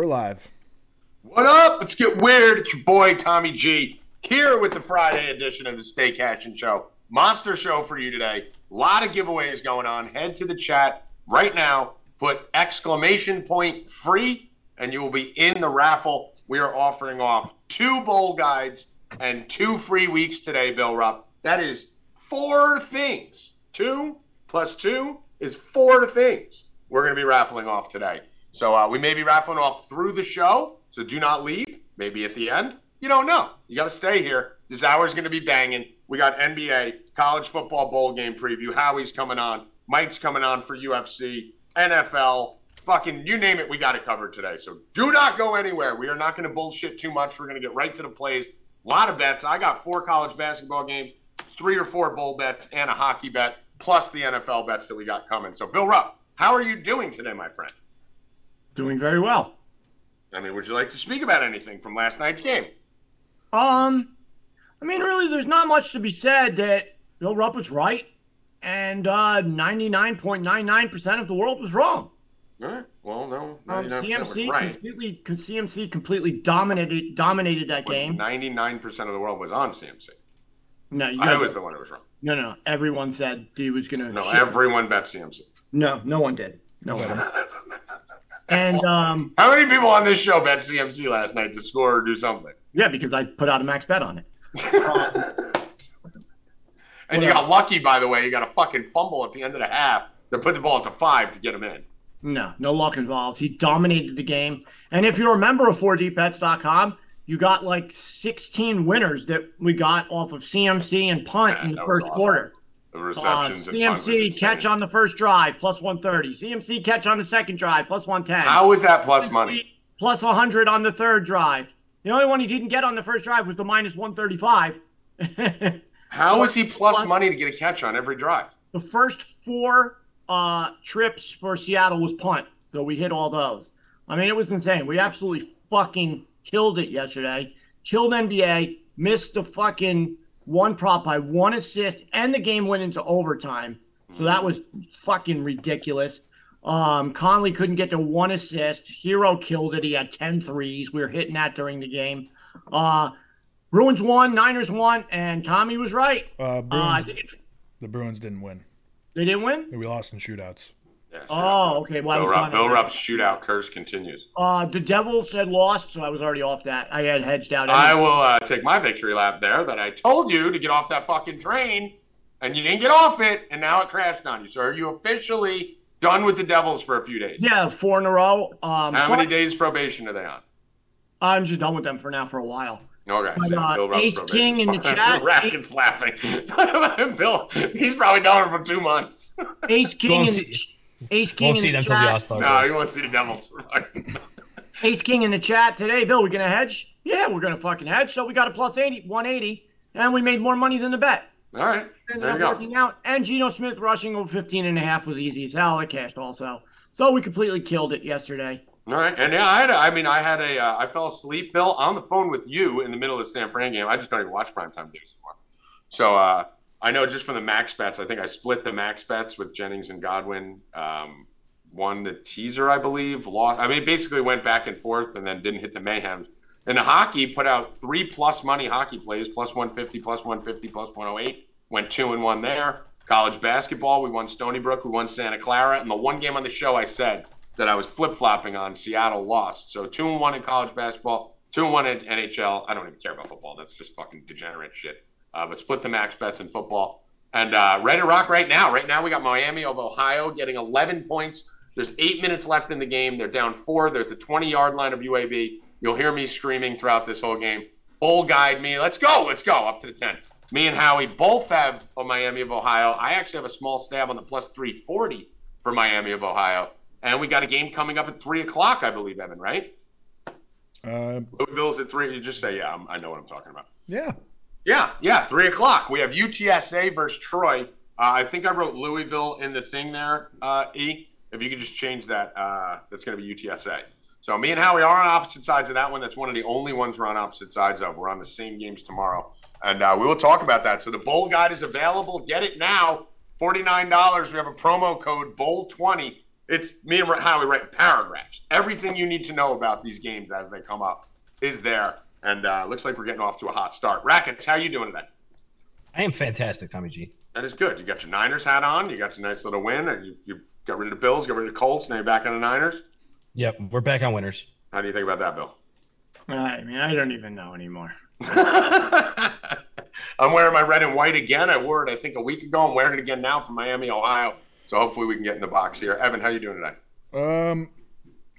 We're live. What up? Let's get weird. It's your boy Tommy G here with the Friday edition of the Stay Cashin' Show. Monster show for you today. A lot of giveaways going on. Head to the chat right now. Put exclamation point free, and you will be in the raffle. We are offering off two bowl guides and two free weeks today, Bill Rupp. That is four things. Two plus two is four things we're going to be raffling off today. So uh, we may be raffling off through the show. So do not leave. Maybe at the end. You don't know. You got to stay here. This hour is going to be banging. We got NBA, college football bowl game preview. Howie's coming on. Mike's coming on for UFC, NFL, fucking you name it. We got it covered today. So do not go anywhere. We are not going to bullshit too much. We're going to get right to the plays. A lot of bets. I got four college basketball games, three or four bowl bets, and a hockey bet, plus the NFL bets that we got coming. So Bill Rupp, how are you doing today, my friend? Doing very well. I mean, would you like to speak about anything from last night's game? Um, I mean, really, there's not much to be said that Bill Rupp was right, and uh, 99.99% of the world was wrong. All right. Well, no. Um, CMC right. completely, CMC completely dominated dominated that game. Ninety-nine percent of the world was on CMC. No, you I guys, was the one who was wrong. no, no. Everyone said he was gonna. No, shit. everyone bet CMC. no, no one did. No one. did. And um, How many people on this show bet CMC last night to score or do something? yeah, because I put out a max bet on it. And you got lucky, by the way. You got a fucking fumble at the end of the half that put the ball at the five to get him in. No, no luck involved. He dominated the game. And if you're a member of 4dbets.com, you got like 16 winners that we got off of CMC and punt Yeah, in the first awesome. quarter. The Uh, receptions and CMC catch on the first drive, plus 130. CMC catch on the second drive, plus 110. How was that plus money? Plus 100 on the third drive. The only one he didn't get on the first drive was the minus 135. How he plus Plus- money to get a catch on every drive? the first four uh, trips for Seattle was punt, so we hit all those. I mean, it was insane. We absolutely fucking killed it yesterday. Killed NBA, missed the fucking one prop by one assist, and the game went into overtime. So that was fucking ridiculous. Um, Conley couldn't get to one assist. Herro killed it. He had 10 threes. We were hitting that during the game. Uh, Bruins won, Niners won, and Tommy was right. Uh, Uh, Bruins, it, the Bruins didn't win. they didn't win. We lost in shootouts. Yeah, sure. Oh, okay. Well, I Bill, was Rupp, done. Bill Rupp's shootout curse continues. Uh, the Devils had lost, so I was already off that. I had hedged out. I will uh, take my victory lap there that I told you to get off that fucking train and you didn't get off it and now it crashed on you. So are you officially done with the Devils for a few days? Yeah, four in a row. Um, How many days probation are they on? I'm just done with them for now for a while. Okay, But, so uh, Bill Rupp's Ace probation. King in the chat- Racket's laughing. Bill, he's probably done it for two months. Ace King in the, see- Ace King Won't in see the them till the All chat. Star. no, you wants to see the Devils. Ace King in the chat today. Bill, we're gonna hedge? Yeah, we're gonna fucking hedge. So we got a plus 80, 180, and we made more money than the bet. All right, Ended there you up go. working out. And Geno Smith rushing over 15 and a half was easy as hell. I cashed also. So we completely killed it yesterday. All right, and yeah, I had. A, I mean, I had a. Uh, I fell asleep, Bill, on the phone with you in the middle of the San Fran game. I just don't even watch primetime games anymore. So uh, I know just from the max bets, I think I split the max bets with Jennings and Godwin. Um, won the teaser, I believe. Lost. I mean, basically went back and forth, and then didn't hit the mayhem. And the hockey put out three plus money hockey plays, plus 150, plus 150, plus 108. Went two and one there. College basketball, we won Stony Brook, we won Santa Clara, and the one game on the show I said that I was flip flopping on, Seattle lost. So two and one in college basketball, two and one in NHL. I don't even care about football. That's just fucking degenerate shit. Uh, but split the max bets in football. And uh, Ready to Rock right now. Right now we got Miami of Ohio getting 11 points. There's eight minutes left in the game. They're down four. They're at the 20 yard line of UAB. You'll hear me screaming throughout this whole game. Bull guide me. Let's go. Let's go up to the 10. Me and Howie both have a Miami of Ohio. I actually have a small stab on the plus 340 for Miami of Ohio. And we got a game coming up at 3 o'clock, I believe, Evan, right? Uh, Louisville's at 3. You just say, yeah, I'm, I know what I'm talking about. yeah. Yeah, yeah, 3 o'clock. We have UTSA versus Troy. Uh, I think I wrote Louisville in the thing there, uh, E. If you could just change that, uh, that's going to be UTSA. So me and Howie are on opposite sides of that one. That's one of the only ones we're on opposite sides of. We're on the same games tomorrow. And uh, we will talk about that. So the bowl guide is available. Get it now. $49. We have a promo code BOWL20. It's me and Howie write paragraphs. Everything you need to know about these games as they come up is there. And uh, looks like we're getting off to a hot start. Rackets, how you doing today? I am fantastic, Tommy G. That is good. You got your Niners hat on. You got your nice little win. And you, you got rid of the Bills, got rid of the Colts. Now you're back on the Niners. Yep, we're back on winners. How do you think about that, Bill? I mean, I don't even know anymore. I'm wearing my red and white again. I wore it, I think, a week ago. I'm wearing it again now from Miami, Ohio. So hopefully we can get in the box here. Evan, how are you doing today? Um,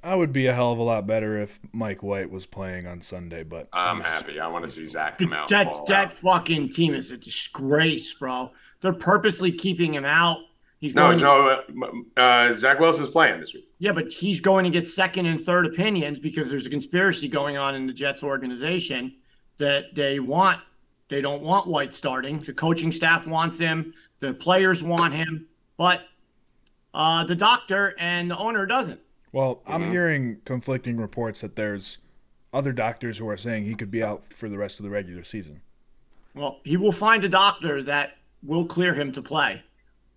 I would be a hell of a lot better if Mike White was playing on Sunday, but I'm happy. I want to see Zach come out. That that out. fucking team is a disgrace, bro. They're purposely keeping him out. He's No, going to- no. Uh, uh, Zach Wilson's playing this week. Yeah, but he's going to get second and third opinions because there's a conspiracy going on in the Jets organization that they want they don't want White starting. The coaching staff wants him, the players want him, but uh, the doctor and the owner doesn't. Well, I'm hearing conflicting reports that there's other doctors who are saying he could be out for the rest of the regular season. Well, he will find a doctor that will clear him to play.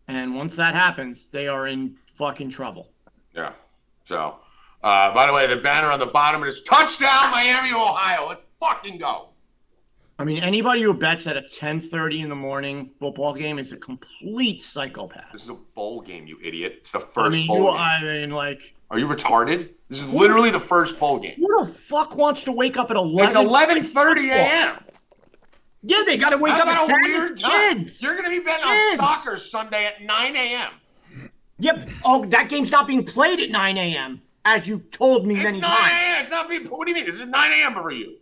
And once that happens, they are in fucking trouble. Yeah. So, uh, by the way, the banner on the bottom is touchdown Miami, Ohio. Let's fucking go. I mean, anybody who bets at a 10:30 in the morning football game is a complete psychopath. This is a bowl game, you idiot. It's the I first mean, bowl you, game. I mean, like, Are you retarded? This is literally the first bowl game. who the fuck wants to wake up at 11? It's 11:30 a.m. Yeah, they got to wake How up at a weird time? kids. You're going to be betting Kids. on soccer Sunday at 9 a.m. Yep. Oh, that game's not being played at 9 a.m. As you told me It's many 9 times. a.m. It's not being. What do you mean? Is it 9 a.m. for you?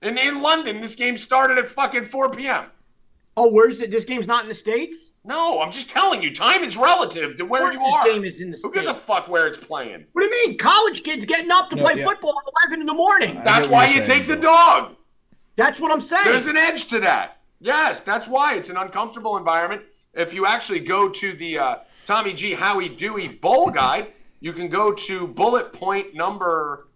In, in London, this game started at fucking 4 p.m. Oh, where's it? This game's not in the states. No, I'm just telling you, time is relative to where you course are. This game is in the Who states. gives a fuck where it's playing? what do you mean? College kids getting up to No, play yeah. football at 11 in the morning. I That's get what why you're you saying, take the dog. That's what I'm saying. There's an edge to that. Yes, that's why it's an uncomfortable environment. If you actually go to the uh, Tommy G. Howie Dewey Bowl Guide, you can go to bullet point number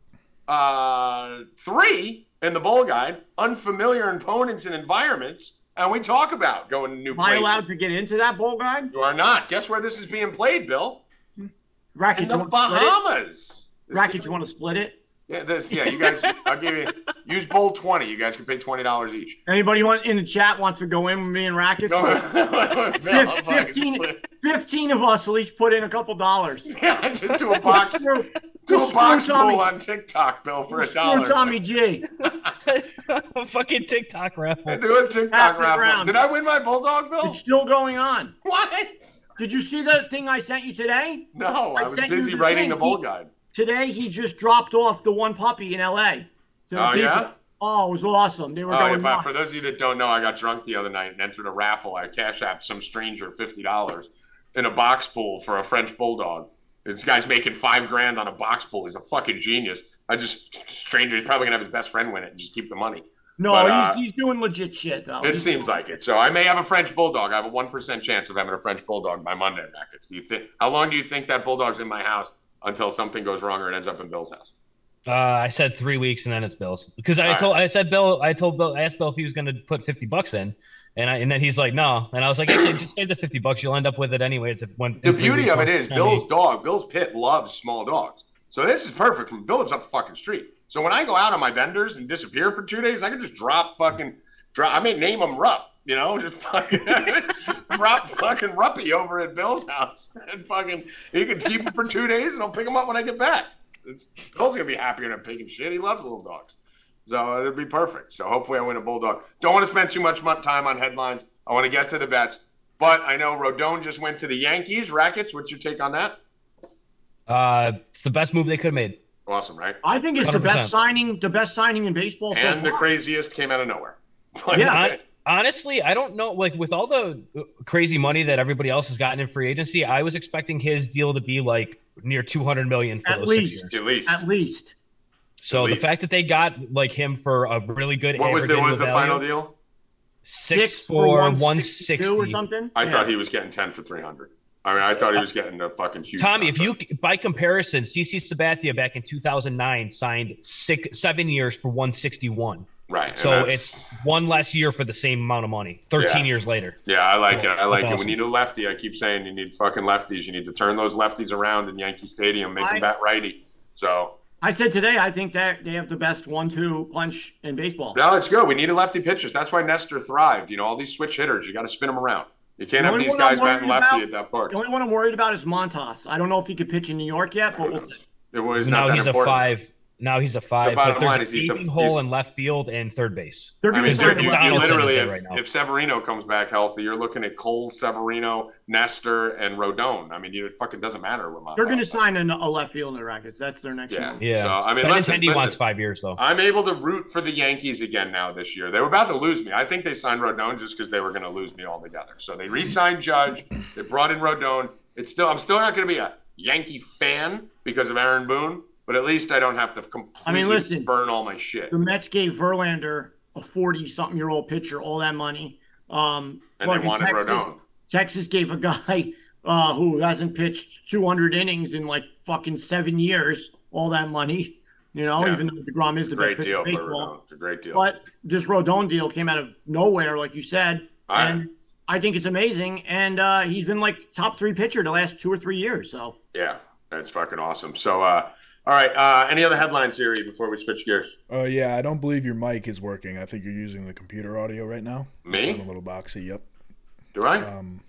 uh, three in the Bowl Guide, unfamiliar opponents and environments, and we talk about going to new places Am I allowed to get into that bowl guide? You are not. Guess where this is being played, Bill? In the you want to split it? Bahamas. Racket, you want to split it? Yeah, this. Yeah, you guys. I'll give you. Use bowl twenty. You guys can pay twenty dollars each. Anybody want in the chat wants to go in with me and Rackets? No, Bill, I'm 15, 15 of us will each put in a couple dollars. Yeah, just do a box, Screw- do a screw box Tommy- pool on TikTok, Bill, for a dollar. Tommy G. Fucking TikTok raffle. Do a TikTok Pass raffle. around. Did I win my bulldog, Bill? It's still going on. What? Did you see the thing I sent you today? No, I I was busy the writing thing. the bowl guide. Today he just dropped off the one puppy in L.A. the Oh people. yeah. Oh, it was awesome. They were Oh, going nuts. for those of you that don't know, I got drunk the other night and entered a raffle. I cash app some stranger fifty dollars in a box pool for a French bulldog. This guy's making five grand on a box pool. He's a fucking genius. I just stranger. He's probably gonna have his best friend win it and just keep the money. No, but, uh, he's, he's doing legit shit though. It He's- seems like it. So I may have a French bulldog. I have a one percent chance of having a French bulldog by Monday, Rackets. Do you think? How long do you think that bulldog's in my house until something goes wrong or it ends up in Bill's house? Uh, I said three weeks and then it's Bill's because I All right. told I said Bill I told Bill I asked Bill if he was going to put fifty bucks in and I and then he's like no and I was like actually just save the fifty bucks you'll end up with it anyways if when The beauty of it is Bill's dog, Bill's pit loves small dogs. So this is perfect. From Bill lives up the fucking street. So when I go out on my benders and disappear for two days, I can just drop fucking drop. I may name him Rupp. You know, just fucking drop fucking Ruppy over at Bill's house and fucking he can keep him for two days and I'll pick him up when I get back. It's, Bill's gonna be happier than picking shit. He loves little dogs. So it'll be perfect. So hopefully I win a bulldog. Don't want to spend too much time on headlines. I want to get to the bets. But I know Rodon just went to the Yankees. Rackets, what's your take on that? uh it's the best move they could have made Awesome, right? I think it's the 100%. best signing, the best signing in baseball so And the craziest came out of nowhere. Like, Yeah. I- honestly I don't know like with all the uh, crazy money that everybody else has gotten in free agency I was expecting his deal to be like near two hundred million for At those least. six years at least. At least. so At the least. fact that they got like him for a really good What was the, what was the annual final deal? six for one 162 or something. I Yeah. thought he was getting 10 for 300. I mean, I thought he was getting a fucking huge. Tommy, if you by comparison, CC Sabathia back in 2009 signed six, seven years for 161. Right. So it's one less year for the same amount of money. 13 Yeah. years later. Yeah, I like it. I like That's it. awesome. We need a lefty. I keep saying you need fucking lefties. You need to turn those lefties around in Yankee Stadium, make I- them bat righty. So I said today, I think that they have the best one-two punch in baseball. no, it's good. We need a lefty pitchers. That's why Nestor thrived. You know, all these switch hitters, you got to spin them around. You can't The have these guys batting worried lefty about- at that park. The only one I'm worried about is Montas. I don't know if he could pitch in New York yet, but we'll see. It was now not that he's important. a five. Now he's a five. The bottom But there's line a is he's the- gaping he's hole in left field and third base. They're I going mean, to you're- sign you. Donaldson you literally, if, right now. if Severino comes back healthy, you're looking at Cole, Severino, Nestor, and Rodon. I mean, it fucking doesn't matter what They're going to sign a, a left fielder, Rackets. That's their next Yeah. move. Yeah. So I mean, Ben listen, listen. wants five years though. I'm able to root for the Yankees again now this year. They were about to lose me. I think they signed Rodon just because they were going to lose me altogether. So they re-signed Judge. They brought in Rodon. It's still I'm still not going to be a Yankee fan because of Aaron Boone, but at least I don't have to completely listen. burn all my shit. The Mets gave Verlander, a 40-something-year-old pitcher, all that money. Um, And they wanted Texas, Rodon. Texas gave a guy uh, who hasn't pitched 200 innings in like fucking seven years all that money. You know, Yeah. even though Degrom is the Great best deal pitcher for. Rodon. It's a great deal. But this Rodon deal came out of nowhere, like you said, I- and I think it's amazing. And uh, he's been like top three pitcher the last two or three years. So yeah, that's fucking awesome. So, uh, all right. Uh, any other headlines here before we switch gears? Oh yeah, I don't believe your mic is working. I think you're using the computer audio right now. Me? You sound a little boxy. Yep. Do I? Um,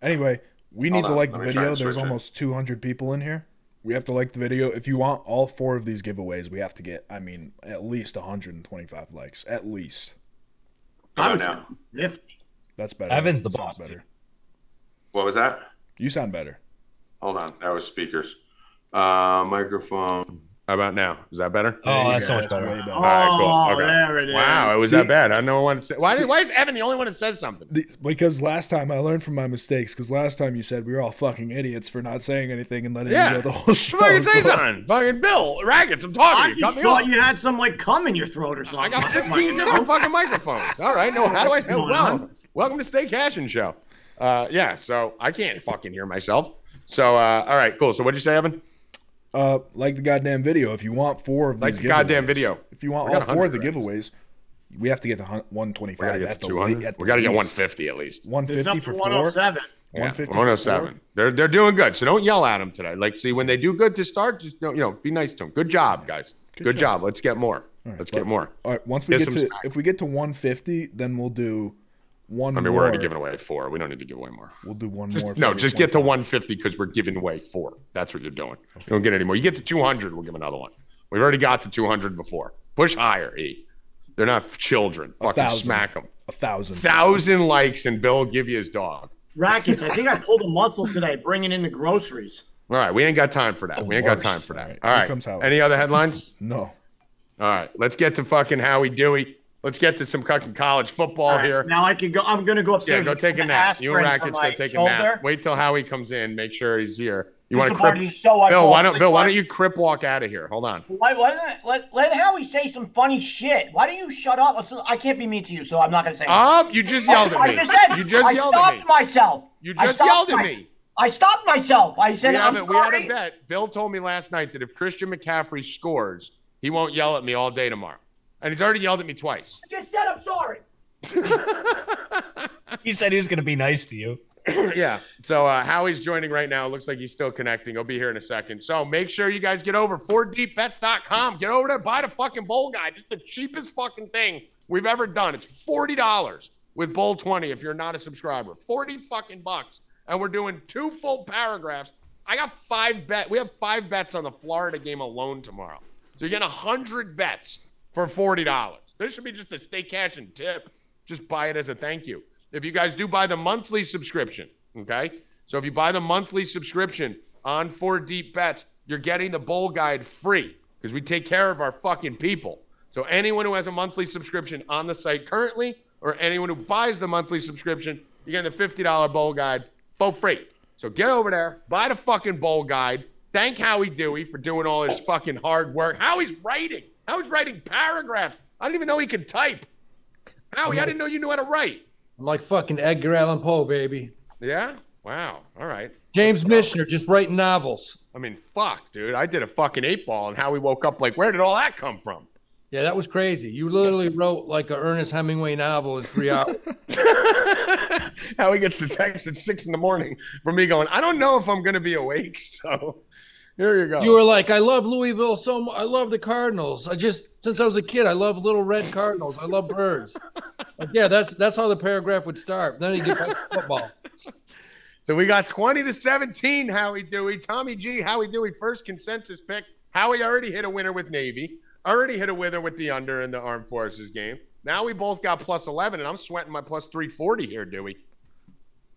Anyway, we need Hold to like let the video. There's switch it. almost 200 people in here. We have to like the video. If you want all four of these giveaways, we have to get, I mean, at least 125 likes. At least. I about would say now? 50. That's better. Evan's the boss, Better. What was that? You sound better. Hold on. That was speakers. Uh, microphone. How about now? Is that better? Oh, that's go. so much better. way better. All right, cool. Oh, Okay. there it is. Wow, it was See- that bad. I know one. Say, why, See- why is Evan the only one that says something? The- Because last time I learned from my mistakes. Because last time you said we were all fucking idiots for not saying anything and letting Yeah. you go the whole show. Fucking say so- something. Fucking Bill Rackets. I'm talking I to you. Cut just thought off. you had some like cum in your throat or something. I got 15 different fucking microphones. All right. No, how do I? What's Well, on? welcome to Stay Cashin' Show. Uh, yeah. So I can't fucking hear myself. So uh, all right, cool. So what'd you say, Evan? Uh, like the goddamn video. If you want four of Like these the goddamn video. If you want all four of the 100 giveaways, we have to get to hun- We 125. gotta get to 200. le- We gotta get 150 at least. It's 150 up for to four. 107. Yeah, 150 for 107. four? They're they're doing good. So don't yell at them today. Like, see, when they do good to start, just don't, you know, be nice to them. Good job, guys. Good, job. Let's get more. right, Let's but- get more. All right, once we Get get to smack. if we get to 150, then we'll do one I mean, more. we're already giving away four. We don't need to give away more. We'll do one Just, more. no, just get to 150 because we're giving away four. That's what you're doing. You don't get any more. You get to 200, we'll give another one. We've already got to 200 before. Push higher, E. They're not children. Fucking thousand. smack them. A thousand. Thousand likes and Bill will give you his dog. Rackets. I think I pulled a muscle today bringing in the groceries. All right, we ain't got time for that. We ain't got time for that. All right, All here comes Any other headlines? No. All right, let's get to fucking Howie Dewey. Let's get to some fucking college football All right, here. Now I can go. I'm gonna go upstairs. Yeah, go take a nap. You and Rackets go take a nap. Wait till Howie comes in. Make sure he's here. You want to a part of crip? I Bill, why don't Bill? Why don't you crip walk out of here? Hold on. Why, why don't let let Howie say some funny shit? Why don't you shut up? Listen, I can't be mean to you, so I'm not gonna say. Oh, you just yelled I at just me. said You just I yelled at stopped me. myself. You just yelled at my- me. I stopped myself. I said We, I'm haven't, we had sorry. a bet. Bill told me last night that if Christian McCaffrey scores, he won't yell at me all day tomorrow. And he's already yelled at me twice. I just said I'm sorry. He said he was going to be nice to you. yeah. So uh, Howie's joining right now. Looks like he's still connecting. He'll be here in a second. So make sure you guys get over 4deepbets.com. Get over there, buy the fucking bowl guide. It's the cheapest fucking thing we've ever done. It's $40 with Bowl 20 if you're not a subscriber. 40 fucking bucks. And we're doing two full paragraphs. I got five bet. We have five bets on the Florida game alone tomorrow. So you're getting 100 bets for $40. This should be just a stay cash and tip. Just buy it as a thank you. If you guys do buy the monthly subscription, okay? So if you buy the monthly subscription on Four Deep Bets, you're getting the bowl guide free because we take care of our fucking people. So anyone who has a monthly subscription on the site currently, or anyone who buys the monthly subscription, you're getting the $50 bowl guide for free. So get over there, buy the fucking bowl guide. Thank Howie Dewey for doing all his fucking hard work. Howie's writing. Howie's writing paragraphs. I didn't even know he could type. Howie, I didn't know you knew how to write. I'm like fucking Edgar Allan Poe, baby. Yeah? Wow. All right. James Michener just writing novels. I mean, fuck, dude. I did a fucking eight ball, and Howie woke up like, where did all that come from? Yeah, that was crazy. You literally wrote like a Ernest Hemingway novel in three hours. Howie gets the text at six in the morning from me going, I don't know if I'm going to be awake. So here you go. You were like, I love Louisville so much. I love the Cardinals. I just since I was a kid, I love little red cardinals. I love birds. Like, yeah, that's that's how the paragraph would start. Then you get back to football. so we got 20 to 17, Howie Dewey. Tommy G, Howie Dewey, first consensus pick. Howie already hit a winner with Navy, already hit a winner with the under in the Armed Forces game. Now we both got plus 11, and I'm sweating my plus 340 here, Dewey.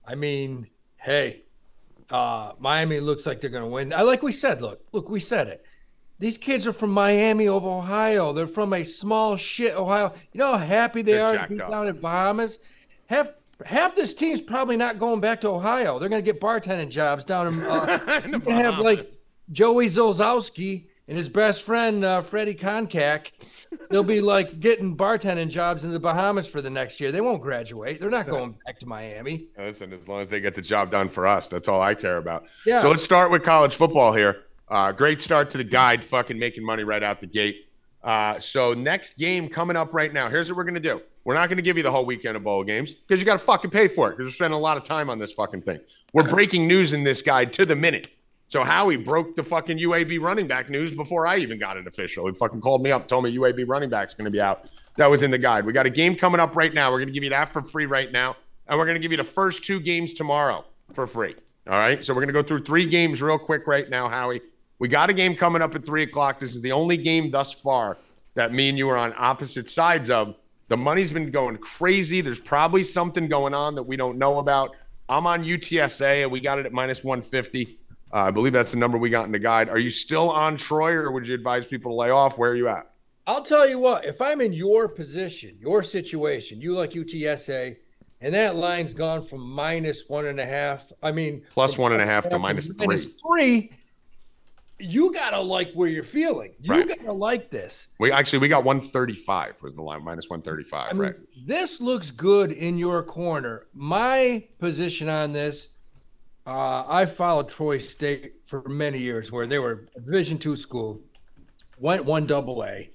I mean, hey, uh, Miami looks like they're going to win. I like we said. Look, look, we said it. These kids are from Miami of Ohio. They're from a small shit Ohio. You know how happy they They're are to be up. down in Bahamas. Half half this team's probably not going back to Ohio. They're going to get bartending jobs down in. Uh, In the you can have like Joey Zolzowski and his best friend uh, Freddie Konkak. They'll be like getting bartending jobs in the Bahamas for the next year. They won't graduate. They're not going back to Miami. Listen, as long as they get the job done for us, that's all I care about. Yeah. So let's start with college football here. Uh, great start to the guide, fucking making money right out the gate. Uh, so next game coming up right now. Here's what we're gonna do. We're not gonna give you the whole weekend of bowl games because you got to fucking pay for it because we're spending a lot of time on this fucking thing. We're breaking news in this guide to the minute. So Howie broke the fucking UAB running back news before I even got it official. He fucking called me up, told me UAB running back's going to be out. That was in the guide. We got a game coming up right now. We're going to give you that for free right now, and we're going to give you the first two games tomorrow for free. All right. So we're going to go through three games real quick right now, Howie. We got a game coming up at three o'clock. This is the only game thus far that me and you are on opposite sides of. The money's been going crazy. There's probably something going on that we don't know about. I'm on UTSA and we got it at minus 150. Uh, I believe that's the number we got in the guide. Are you still on Troy or would you advise people to lay off? Where are you at? I'll tell you what, if I'm in your position, your situation, you like UTSA, and that line's gone from minus one and a half. I mean, one and a half to minus three. minus three. You gotta like where you're feeling. You Right. gotta like this. We actually we got 135 was the line, minus 135, I mean, right? this looks good in your corner. My position on this, uh, I followed Troy State for many years, where they were a Division two school, went one double A,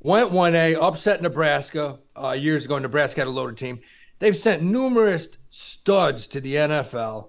went one A, upset Nebraska uh, years ago. Nebraska had a loaded team. They've sent numerous studs to the NFL,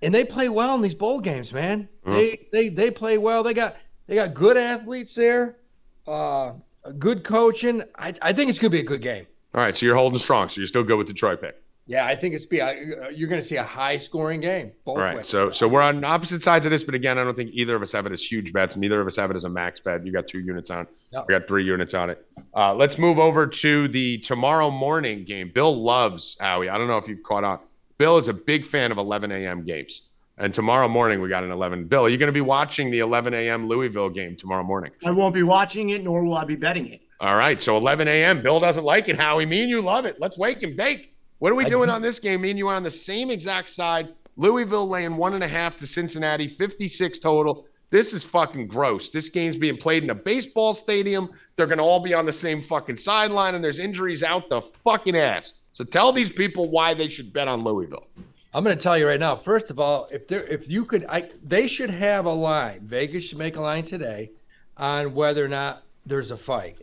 and they play well in these bowl games, man. They they they play well. They got they got good athletes there, uh, good coaching. I, I think it's gonna be a good game. All right, so you're holding strong. So you're still good with the Troy pick. Yeah, I think it's be uh, you're going to see a high scoring game. Both All right, ways. so so we're on opposite sides of this, but again, I don't think either of us have it as huge bets. Neither of us have it as a max bet. You got two units on. No. We got three units on it. Uh, let's move over to the tomorrow morning game. Bill loves Howie. I don't know if you've caught on. Bill is a big fan of 11 a.m. games, and tomorrow morning we got an 11. Bill, are you going to be watching the 11 a.m. Louisville game tomorrow morning? I won't be watching it, nor will I be betting it. All right, so 11 a.m. Bill doesn't like it. Howie, me and you love it. Let's wake and bake. What are we I doing on this game? Me and you are on the same exact side. Louisville laying one and a half to Cincinnati, 56 total. This is fucking gross. This game's being played in a baseball stadium. They're going to all be on the same fucking sideline, and there's injuries out the fucking ass. So tell these people why they should bet on Louisville. I'm going to tell you right now. First of all, if there if you could, I they should have a line. Vegas should make a line today on whether or not there's a fight,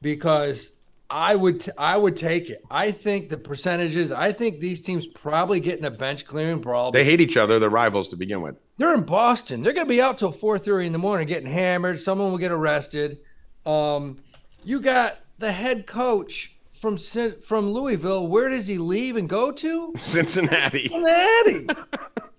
because I would t- I would take it. I think the percentages. I think these teams probably getting a bench clearing brawl. They hate each other. They're rivals to begin with. They're in Boston. They're going to be out till 4:30 in the morning getting hammered. Someone will get arrested. Um, you got the head coach from from Louisville. Where does he leave and go to? Cincinnati. Cincinnati.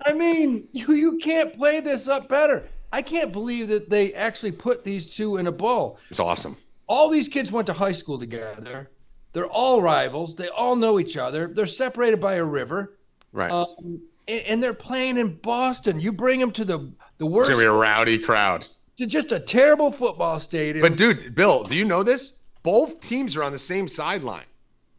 I mean, you you can't play this up better. I can't believe that they actually put these two in a bowl. It's awesome. All these kids went to high school together. They're all rivals. They all know each other. They're separated by a river. Right. Um, and, and they're playing in Boston. You bring them to the the it's worst going to be a rowdy crowd. to just a terrible football stadium. But dude, Bill, do you know this? Both teams are on the same sideline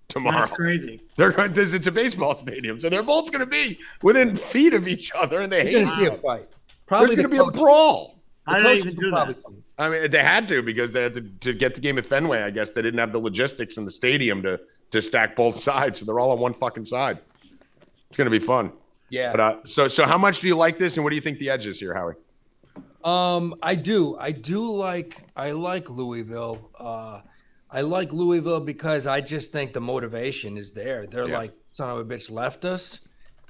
tomorrow. That's crazy. They're going. This it's a baseball stadium, so they're both going to be within feet of each other, and they you're hate. going to see a fight. There's Probably going to the be a brawl. the I don't even do probably that. fight. I mean, they had to because they had to, to get the game at Fenway. I guess they didn't have the logistics in the stadium to to stack both sides, so they're all on one fucking side. It's going to be fun. Yeah. But uh, so so how much do you like this, and what do you think the edge is here, Howie? Um, I do. I do like. I like Louisville. Uh, I like Louisville because I just think the motivation is there. They're Yeah. like, son of a bitch, left us,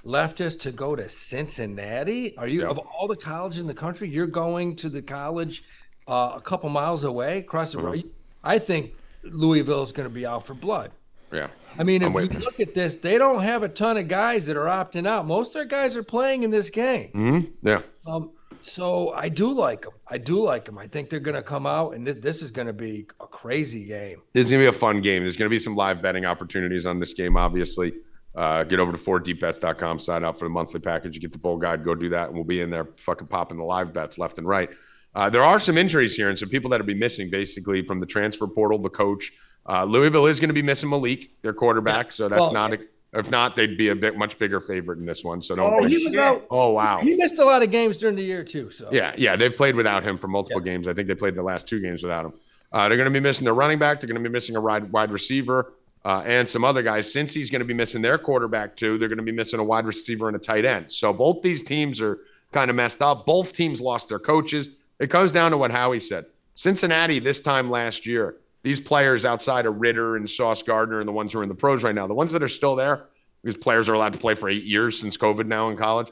left us to go to Cincinnati. Are you Yeah. of all the colleges in the country? You're going to the college uh, a couple miles away across the Uh-huh. road. I think Louisville is going to be out for blood. Yeah. I mean, if you look at this, they don't have a ton of guys that are opting out. Most of their guys are playing in this game. hmm Yeah. Um, so I do like them. I do like them. I think they're going to come out, and this, this is going to be a crazy game. This is gonna be a fun game. There's gonna be some live betting opportunities on this game. Obviously, uh, get over to 4deepbets.com, sign up for the monthly package. You get the bowl guide. Go do that, and we'll be in there fucking popping the live bets left and right. Uh, there are some injuries here and some people that will be missing basically from the transfer portal. The coach, uh, Louisville is going to be missing Malik, their quarterback. So that's Well- not. A, if not, they'd be a bit much bigger favorite in this one. So don't. Oh, he was out. oh wow. He missed a lot of games during the year too. So Yeah, yeah, they've played without him for multiple games. I think they played the last two games without him. Uh, they're going to be missing their running back. They're going to be missing a wide wide receiver uh, and some other guys. Since he's going to be missing their quarterback too, they're going to be missing a wide receiver and a tight end. So both these teams are kind of messed up. Both teams lost their coaches. It comes down to what Howie said. Cincinnati this time last year, these players outside of Ridder and Sauce Gardner and the ones who are in the pros right now, the ones that are still there, because players are allowed to play for eight years since COVID now in college.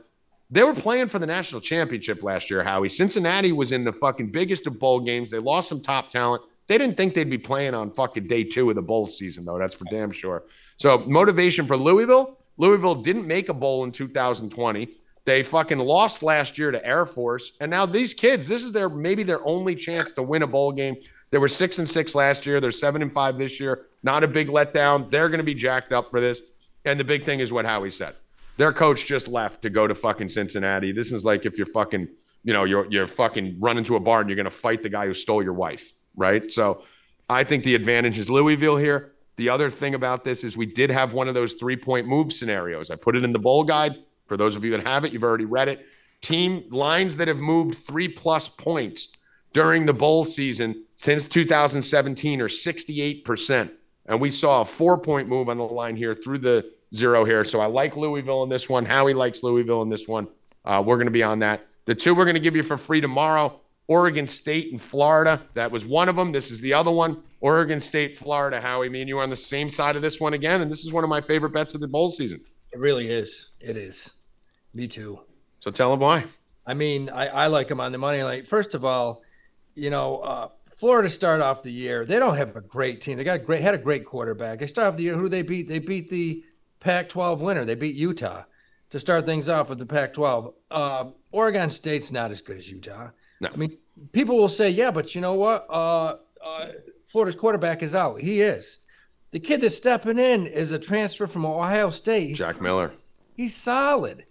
They were playing for the national championship last year, Howie. Cincinnati was in the fucking biggest of bowl games. They lost some top talent. They didn't think they'd be playing on fucking day two of the bowl season, though. That's for damn sure. So, motivation for Louisville Louisville didn't make a bowl in 2020. They fucking lost last year to Air Force. And now these kids, this is their maybe their only chance to win a bowl game. They were six and six last year. They're seven and five this year. Not a big letdown. They're going to be jacked up for this. And the big thing is what Howie said. Their coach just left to go to fucking Cincinnati. This is like if you're fucking, you know, you're you're fucking running to a bar and you're gonna fight the guy who stole your wife, right? So I think the advantage is Louisville here. The other thing about this is we did have one of those three point move scenarios. I put it in the bowl guide. For those of you that have it, you've already read it. Team lines that have moved three plus points during the bowl season since 2017 are 68%. And we saw a four point move on the line here through the zero here. So I like Louisville in this one. Howie likes Louisville in this one. Uh, we're going to be on that. The two we're going to give you for free tomorrow Oregon State and Florida. That was one of them. This is the other one. Oregon State, Florida. Howie, me and you are on the same side of this one again. And this is one of my favorite bets of the bowl season. It really is. It is. Me too. So tell them why. I mean, I, I like them on the money. Like, first of all, you know, uh, Florida start off the year. They don't have a great team. They got a great had a great quarterback. They start off the year. Who they beat? They beat the Pac-12 winner. They beat Utah to start things off with the Pac-12. Uh, Oregon State's not as good as Utah. No. I mean, people will say, yeah, but you know what? Uh, uh, Florida's quarterback is out. He is. The kid that's stepping in is a transfer from Ohio State. Jack Miller. he's solid.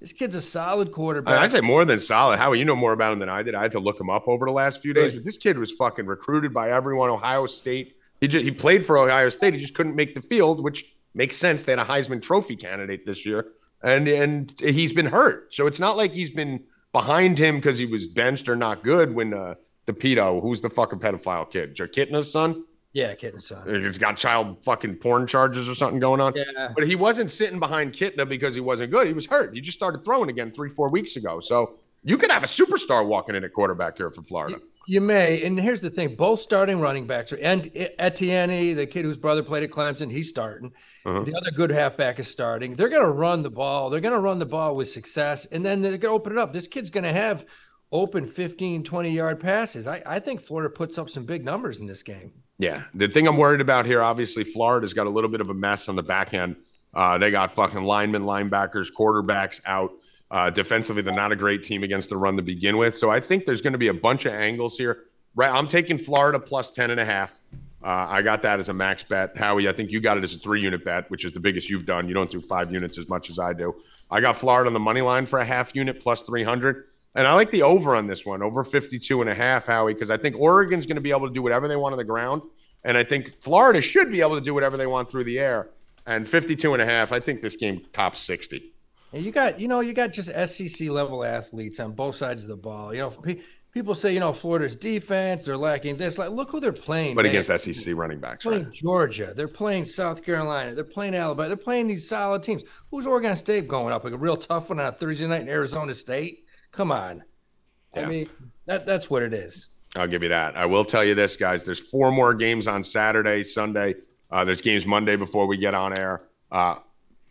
This kid's a solid quarterback. I- I'd say more than solid. Howie, you know more about him than I did. I had to look him up over the last few days. But this kid was fucking recruited by everyone. Ohio State. He just, he played for Ohio State. He just couldn't make the field, which makes sense. They had a Heisman Trophy candidate this year, and and he's been hurt. So it's not like he's been behind him because he was benched or not good. When uh, the pedo, who's the fucking pedophile kid, Joe Kitna's son, yeah, kid and son. he's got child fucking porn charges or something going on. Yeah. But he wasn't sitting behind Kitna because he wasn't good. He was hurt. He just started throwing again three, four weeks ago. So you could have a superstar walking in at quarterback here for Florida. You may, and here's the thing: both starting running backs are and Etienne, the kid whose brother played at Clemson, he's starting. Uh-huh. The other good halfback is starting. They're going to run the ball. They're going to run the ball with success, and then they're going to open it up. This kid's going to have open 15, 20 yard passes. I, I think Florida puts up some big numbers in this game. Yeah. The thing I'm worried about here, obviously, Florida's got a little bit of a mess on the back end. Uh, they got fucking linemen, linebackers, quarterbacks out. Uh, defensively, they're not a great team against the run to begin with. So I think there's going to be a bunch of angles here. Right. I'm taking Florida plus 10 and a half. Uh, I got that as a max bet. Howie, I think you got it as a three unit bet, which is the biggest you've done. You don't do five units as much as I do. I got Florida on the money line for a half unit plus 300. And I like the over on this one, over 52 and a half, Howie, because I think Oregon's going to be able to do whatever they want on the ground. And I think Florida should be able to do whatever they want through the air. And 52 and a half, I think this game top 60. And you got, you know, you got just SEC level athletes on both sides of the ball. You know, pe- people say, you know, Florida's defense, they're lacking this. Like, look who they're playing. But man. against SEC running backs, They're right? playing Georgia. They're playing South Carolina. They're playing Alabama. They're playing these solid teams. Who's Oregon State going up? Like a real tough one on a Thursday night in Arizona State? Come on. I mean, That that's what it is. I'll give you that. I will tell you this, guys. There's four more games on Saturday, Sunday. Uh, there's games Monday before we get on air. Uh,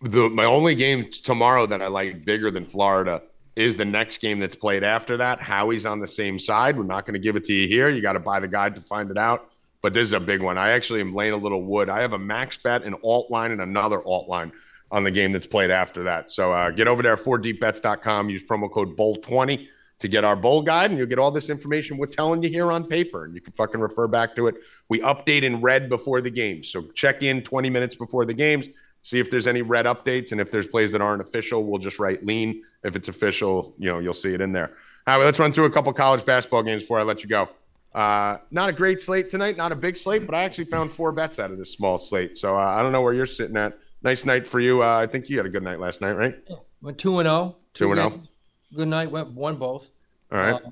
the my only game tomorrow that I like bigger than Florida is the next game that's played after that. Howie's on the same side. We're not going to give it to you here. You got to buy the guide to find it out. But this is a big one. I actually am laying a little wood. I have a max bet, an alt line, and another alt line on the game that's played after that. So uh, get over there, 4deepbets.com. Use promo code BOWL20 to get our bowl guide, and you'll get all this information we're telling you here on paper, and you can fucking refer back to it. We update in red before the games, so check in 20 minutes before the games, see if there's any red updates, and if there's plays that aren't official, we'll just write lean. If it's official, you know, you'll see it in there. All right, let's run through a couple college basketball games before I let you go. Uh, not a great slate tonight, not a big slate, but I actually found four bets out of this small slate. So uh, I don't know where you're sitting at. Nice night for you. Uh, I think you had a good night last night, right? Went two and zero. Two and oh. games. Good night. Went won both. All right. Uh,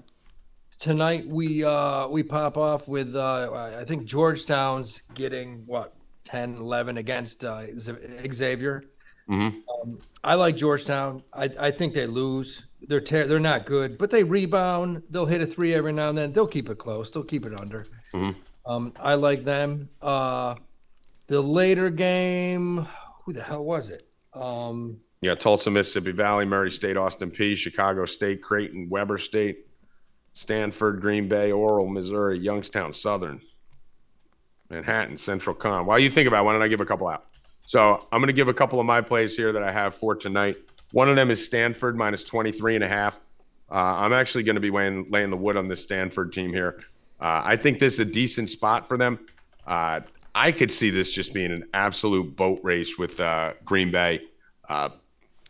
tonight we uh we pop off with uh I think Georgetown's getting what 10 11 against uh Xavier. Mhm. Um, I like Georgetown. I I think they lose. They're ter- they're not good, but they rebound. They'll hit a three every now and then. They'll keep it close. They'll keep it under. Mhm. Um I like them. Uh the later game, who the hell was it? Um Yeah, Tulsa, Mississippi Valley, Murray State, Austin Peay, Chicago State, Creighton, Weber State, Stanford, Green Bay, Oral, Missouri, Youngstown, Southern, Manhattan, Central Con. While you think about it, why don't I give a couple out? So I'm going to give a couple of my plays here that I have for tonight. One of them is Stanford minus 23 and a half. Uh, I'm actually going to be laying, laying the wood on this Stanford team here. Uh, I think this is a decent spot for them. Uh, I could see this just being an absolute boat race with uh, Green Bay. Uh,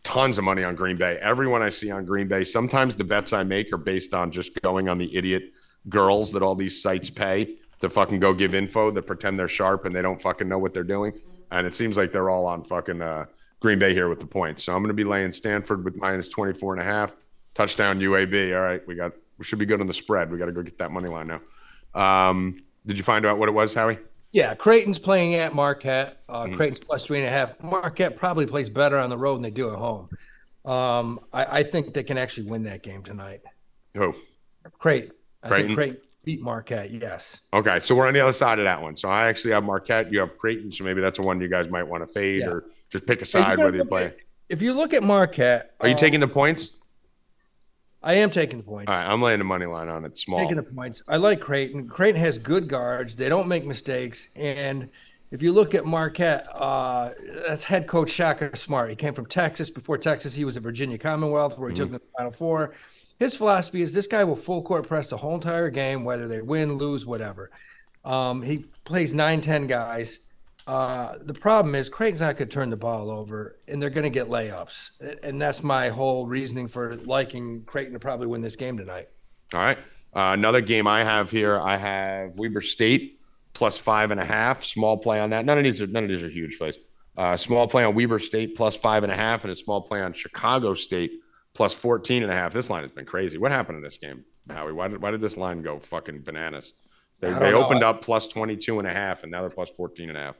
tons of money on Green Bay. Everyone I see on Green Bay, sometimes the bets I make are based on just going on the idiot girls that all these sites pay to fucking go give info that pretend they're sharp and they don't fucking know what they're doing. And it seems like they're all on fucking uh, Green Bay here with the points. So I'm going to be laying Stanford with minus 24 and a half. Touchdown UAB. All right. We got, we should be good on the spread. We got to go get that money line now. Um, did you find out what it was, Howie? Yeah, Creighton's playing at Marquette. Uh, Mhm. Creighton's plus three and a half. Marquette probably plays better on the road than they do at home. Um, I, I think they can actually win that game tonight. Who? Creighton. I Creighton? think Creighton beat Marquette. Yes. Okay, so we're on the other side of that one. So I actually have Marquette. You have Creighton. So maybe that's the one you guys might want to fade Yeah. or just pick a Hey, you side whether you play. at- If you look at Marquette, Are you uh, taking the points? I am taking the points. All right, I'm laying the money line on it small. Taking the points. I like Creighton. Creighton has good guards. They don't make mistakes. And if you look at Marquette, uh, that's head coach Shaka Smart. He came from Texas. Before Texas, he was at Virginia Commonwealth, where he took them to the Final Four. His philosophy is this guy will full court press the whole entire game, whether they win, lose, whatever. Um, he plays 9 10 guys. Uh, the problem is Creighton's not going to turn the ball over, and they're going to get layups. And that's my whole reasoning for liking Creighton to probably win this game tonight. All right. Uh, another game I have here, I have Weber State plus five and a half. Small play on that. None of these are none of these are huge plays. Uh, small play on Weber State plus five and a half, and a small play on Chicago State plus 14 and a half. This line has been crazy. What happened in this game, Howie? Why did why did this line go fucking bananas? They, they know. opened up plus 22 and a half, and now they're plus 14 and a half.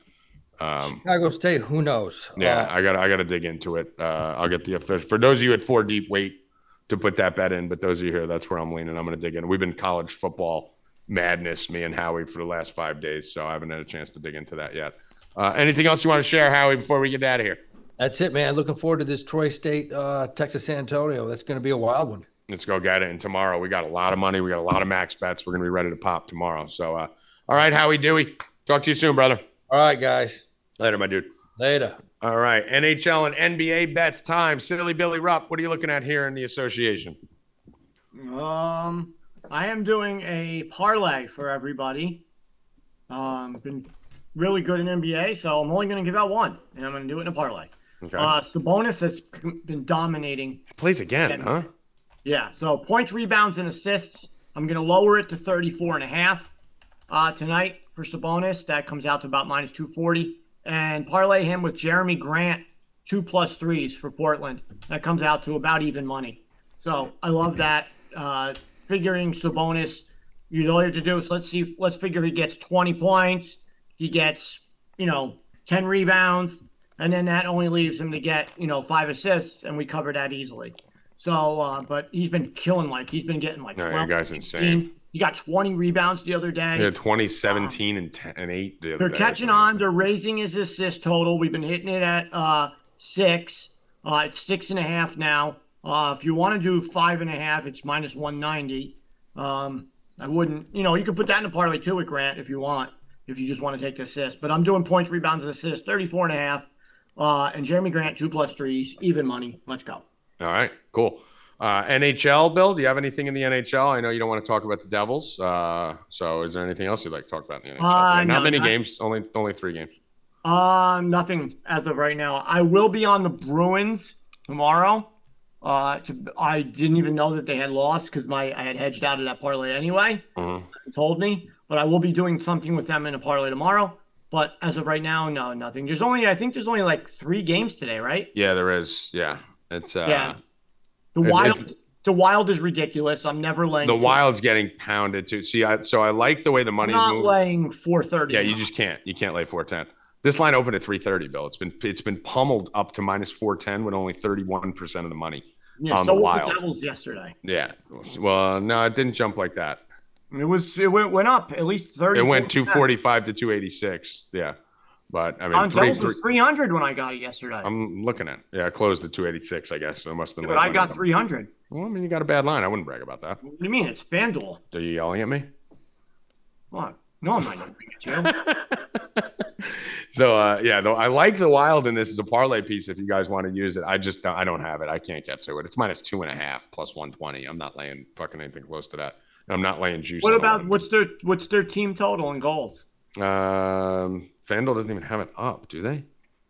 Um, Chicago State, who knows? yeah, Uh, I got I got to dig into it. Uh, I'll get the official. For those of you at four deep, wait to put that bet in. But those of you here, that's where I'm leaning. I'm going to dig in. We've been college football madness, me and Howie, for the last five days, so I haven't had a chance to dig into that yet. Uh, anything else you want to share, Howie, before we get out of here? that's it, man. Looking forward to this Troy State, uh, Texas San Antonio. That's going to be a wild one. Let's go get it. And tomorrow we got a lot of money. We got a lot of max bets. We're going to be ready to pop tomorrow. So, uh, all right, Howie Dewey. Talk to you soon, brother. All right, guys. Later, my dude. Later. All right, NHL and NBA bets time. Silly Billy Rupp, what are you looking at here in the association? Um, I am doing a parlay for everybody. Um, been really good in NBA, so I'm only going to give out one, and I'm going to do it in a parlay. Okay. Uh, Sabonis has been dominating. Plays again, huh? Yeah, so points, rebounds, and assists. I'm going to lower it to 34 and a half uh, tonight for Sabonis. That comes out to about minus 240. And parlay him with Jerami Grant, two plus threes for Portland. That comes out to about even money. So I love that. Uh, figuring Sabonis, you all you have to do is let's see, let's figure he gets 20 points, he gets, you know, 10 rebounds, and then that only leaves him to get, you know, five assists, and we cover that easily. So, uh, but he's been killing like he's been getting like No, 12. your guy's 16. insane. He got 20 rebounds the other day. Yeah, 2017 and 10 and 8 the other They're day. catching on. They're raising his assist total. We've been hitting it at uh, six. Uh, it's six and a half now. Uh, if you want to do five and a half, it's minus 190. Um, I wouldn't, you know, you could put that in a parlay too with Grant if you want, if you just want to take the assist. But I'm doing points, rebounds, and assists, 34 and a half. Uh, and Jerami Grant, two plus threes, even money. Let's go. All right, cool. Uh, NHL, Bill, do you have anything in the NHL? I know you don't want to talk about the Devils. Uh, so is there anything else you'd like to talk about in the NHL? Uh, not no, many not- games, only only three games. Uh, nothing as of right now. I will be on the Bruins tomorrow. Uh, to, I didn't even know that they had lost because my I had hedged out of that parlay anyway. They told me, but I will be doing something with them in a parlay tomorrow. But as of right now, no, nothing. There's only I think there's only like three games today, right? Yeah, there is. Yeah, it's uh, Yeah. The If- wild, if- the wild is ridiculous. I'm never laying. the four- Wild's getting pounded too. See, I so I like the way the I'm money's not moving. laying 430. Yeah, you just can't. You can't lay 410. This line opened at 330, Bill. It's been it's been pummeled up to minus 410 with only 31% of the money. yeah. on So the was Wild. the Devils yesterday. Yeah. Well, no, it didn't jump like that. It was it went, went up at least 30. It went 40%. 245 to 286. Yeah. But I mean, On three, was 300 when I got it yesterday. I'm looking at. it. Yeah, it closed at 286, I guess. So it must have been. but I got 300. Well, I mean, you got a bad line. I wouldn't brag about that. What do you mean? It's FanDuel. Are you yelling at me? What? No, I'm not yelling at you. So uh, yeah, though I like the wild in this as a parlay piece. If you guys want to use it, I just don't, I don't have it. I can't get to it. It's minus two and a half plus one twenty. I'm not laying fucking anything close to that. I'm not laying juice. What on the about what's their what's their team total in goals? Um, FanDuel doesn't even have it up, do they?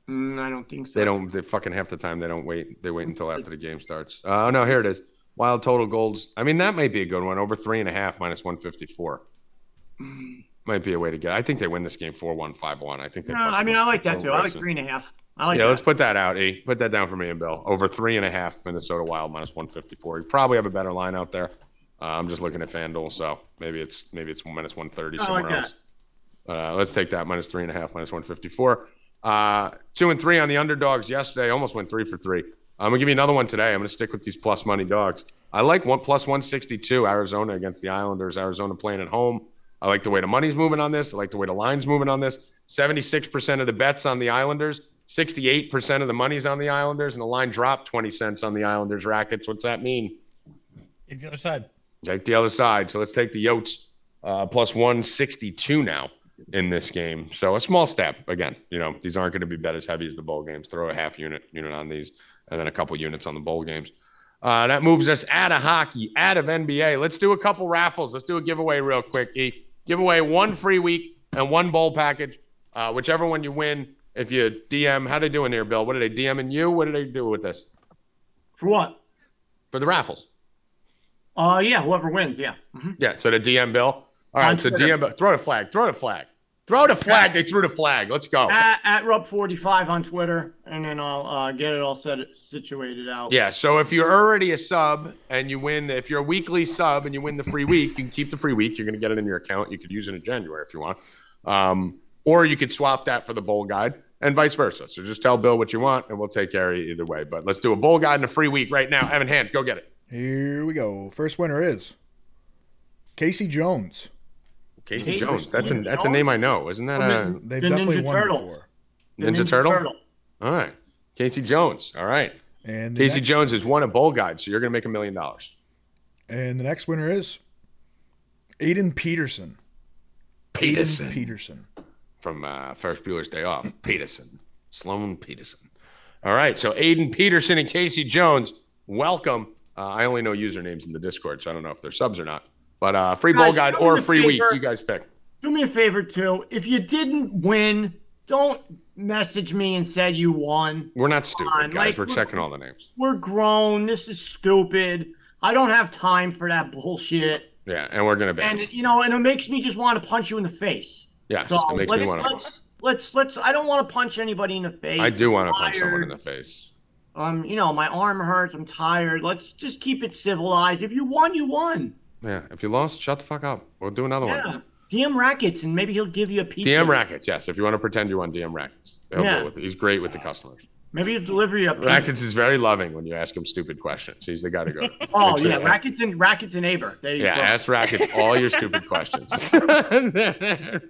Mm, I don't think so. They don't. They fucking half the time they don't wait. They wait until after the game starts. Oh no, here it is. Wild total goals. I mean, that might be a good one. Over three and a half minus one fifty four. Might be a way to get. I think they win this game 4-1, 5-1. I think they. No, I mean, I like that too. I like three and a half. I like yeah, that. let's put that out. E. Put that down for me and Bill. Over three and a half Minnesota Wild minus one fifty four. You probably have a better line out there. Uh, I'm just looking at FanDuel, so maybe it's maybe it's minus one thirty like somewhere that. else. Uh, let's take that minus three and a half, minus one fifty four. Uh, two and three on the underdogs yesterday. Almost went three for three. I'm gonna give you another one today. I'm gonna stick with these plus money dogs. I like one plus one sixty two. Arizona against the Islanders. Arizona playing at home. I like the way the money's moving on this. I like the way the line's moving on this. 76% of the bets on the Islanders, 68% of the money's on the Islanders, and the line dropped 20 cents on the Islanders rackets. What's that mean? Take the other side. Take the other side. So let's take the Yotes uh, plus 162 now in this game. So a small step. Again, you know, these aren't going to be bet as heavy as the bowl games. Throw a half unit unit on these and then a couple units on the bowl games. Uh, that moves us out of hockey, out of NBA. Let's do a couple raffles. Let's do a giveaway real quick. E. Give away one free week and one bowl package. Uh, whichever one you win, if you DM, how do they doing here, Bill? What are they DMing you? What do they do with this For what? for the raffles? Uh, yeah, whoever wins, yeah. Mhm. Yeah, so the DM Bill. All right, so Twitter. DM Throw the flag. Throw the flag. Throw the flag. They threw the flag. Let's go. At, at Rub45 on Twitter, and then I'll uh, get it all set situated out. Yeah, so if you're already a sub and you win, if you're a weekly sub and you win the free week, you can keep the free week. You're going to get it in your account. You could use it in January if you want. Um, or you could swap that for the bowl guide and vice versa. So just tell Bill what you want and we'll take care of you either way. But let's do a bowl guide and a free week right now. Evan Hand, go get it. Here we go. First winner is Casey Jones. Casey Casey Jones. That's a Jones? that's a name I know. Isn't that From a They've The definitely Ninja won Turtles. before. The Ninja Turtle? Turtles. all right? Casey Jones. All right. And Casey next, Jones has won a bowl guide, so you're going to make a million dollars. and the next winner is Aiden Peterson. Aiden Peterson. from uh, Ferris Bueller's Day Off. Peterson, Sloane Peterson. All right, so Aiden Peterson and Casey Jones, welcome. Uh, I only know usernames in the Discord, so I don't know if they're subs or not. But uh, free bowl Guys, guide or a free week, you guys pick. Do me a favor too. If you didn't win, don't message me and say you won. We're not stupid, guys. like, We're checking all the names. We're grown. This is stupid. I don't have time for that bullshit. Yeah, and we're gonna ban. And you know, and it makes me just want to punch you in the face. Yes, So it makes let's me want to. let's let's let's. I don't want to punch anybody in the face. I do want to punch someone in the face. Um, you know, my arm hurts. I'm tired. Let's just keep it civilized. If you won, you won. Yeah, if you lost, shut the fuck up. We'll do another Yeah. one. DM rackets, and maybe he'll give you a pizza. DM Rackets, yes. If you want to pretend you won DM Rackets, he'll Yeah. deal with it. He's great with the customers. Maybe a delivery up. Rackets is very loving when you ask him stupid questions. He's the guy to go. Oh sure yeah, rackets and rackets and Aber. There you Yeah, go. ask Rackets all your stupid questions. They're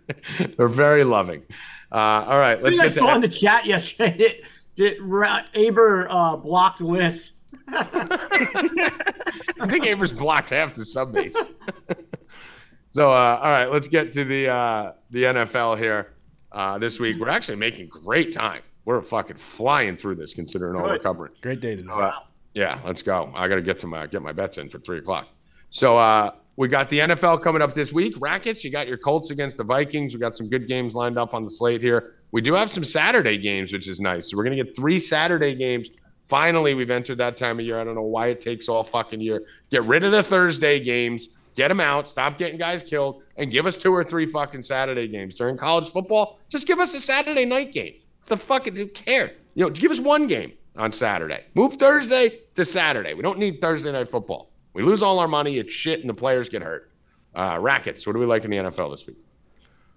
very loving. Uh, all right, I let's I get saw in the chat yesterday that, that Ra- Aber uh, blocked Liz. I think Avers blocked half the sub base. so, uh, all right, let's get to the uh, the NFL here uh, this week. We're actually making great time. We're fucking flying through this, considering all we're covering. Great day today. Uh, yeah, let's go. I got to get to my get my bets in for three o'clock. So uh, we got the NFL coming up this week. Rackets, you got your Colts against the Vikings. We got some good games lined up on the slate here. We do have some Saturday games, which is nice. So we're gonna get three Saturday games. Finally, we've entered that time of year. I don't know why it takes all fucking year. Get rid of the Thursday games. Get them out. Stop getting guys killed, and give us two or three fucking Saturday games during college football. Just give us a Saturday night game. It's the fucking who care? You know, give us one game on Saturday. Move Thursday to Saturday. We don't need Thursday night football. We lose all our money. It's shit, and the players get hurt. Uh, rackets. What do we like in the NFL this week?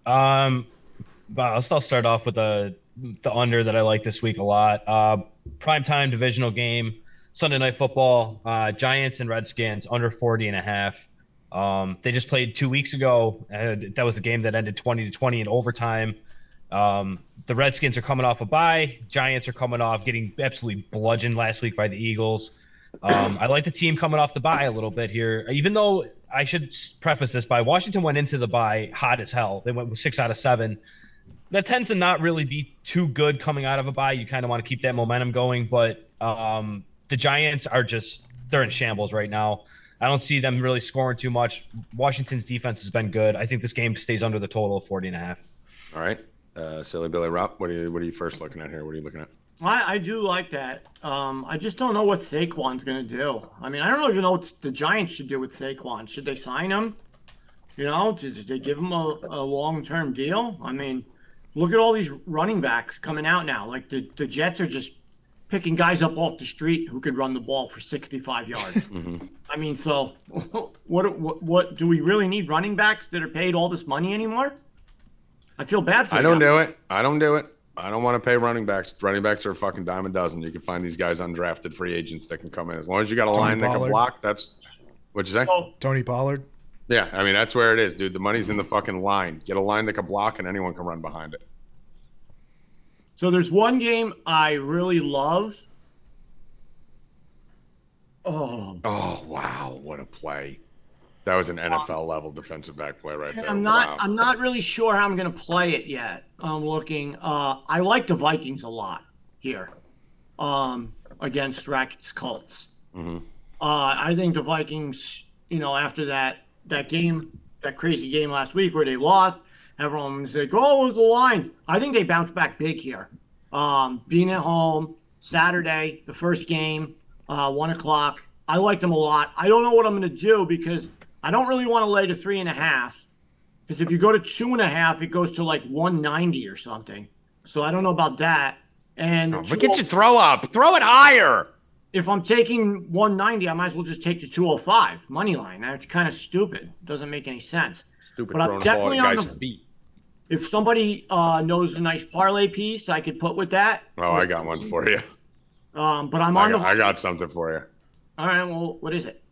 Um, I'll start off with the the under that I like this week a lot. Uh, prime time divisional game, Sunday night football. Uh, Giants and Redskins under 40 and a half. Um, they just played two weeks ago. That was the game that ended 20 to 20 in overtime. Um, the Redskins are coming off a bye. Giants are coming off getting absolutely bludgeoned last week by the Eagles. Um, I like the team coming off the bye a little bit here, even though I should preface this by Washington went into the bye hot as hell. They went six out of seven. That tends to not really be too good coming out of a bye. You kind of want to keep that momentum going, but um, the Giants are just they're in shambles right now. I don't see them really scoring too much. Washington's defense has been good. I think this game stays under the total of 40 and a half. All right, uh, silly Billy Rupp. What are you What are you first looking at here? What are you looking at? I, I do like that. Um, I just don't know what Saquon's going to do. I mean, I don't even know what the Giants should do with Saquon. Should they sign him? You know, did did they give him a, a long term deal? I mean, look at all these running backs coming out now. Like the, the Jets are just picking guys up off the street who could run the ball for 65 yards. Mm-hmm. I mean, so what, what what do we really need running backs that are paid all this money anymore? I feel bad for I don't them. do it. I don't do it. I don't want to pay running backs. Running backs are a fucking dime a dozen. You can find these guys undrafted free agents that can come in as long as you got a Tony line that can block. That's what you say. So, Tony Pollard. Yeah, I mean that's where it is, dude. The money's in the fucking line. Get a line that can block, and anyone can run behind it. So there's one game I really love. Oh, Oh wow, what a play! That was an NFL level defensive back play right there. I'm not. Wow. I'm not really sure how I'm going to play it yet. I'm looking. Uh, I like the Vikings a lot here, um, against Rackets Colts. Mhm. Uh, I think the Vikings. You know, after that that game, that crazy game last week where they lost, everyone was like, "Oh, it was the line." I think they bounced back big here. Um, being at home Saturday, the first game, uh, one o'clock. I like them a lot. I don't know what I'm going to do because I don't really want to lay to three and a half. Because if you go to two and a half, it goes to like 190 or something. So I don't know about that. And Oh, Look at you throw up. Throw it higher. If I'm taking 190, I might as well just take the 205 money line. That's kind of stupid. Doesn't make any sense. Stupid But I'm the definitely on the- feet. If somebody uh, knows a nice parlay piece, I could put with that. Oh, I got one for you. Um, but I'm I on the. got, I got something for you. All right. Well, what is it?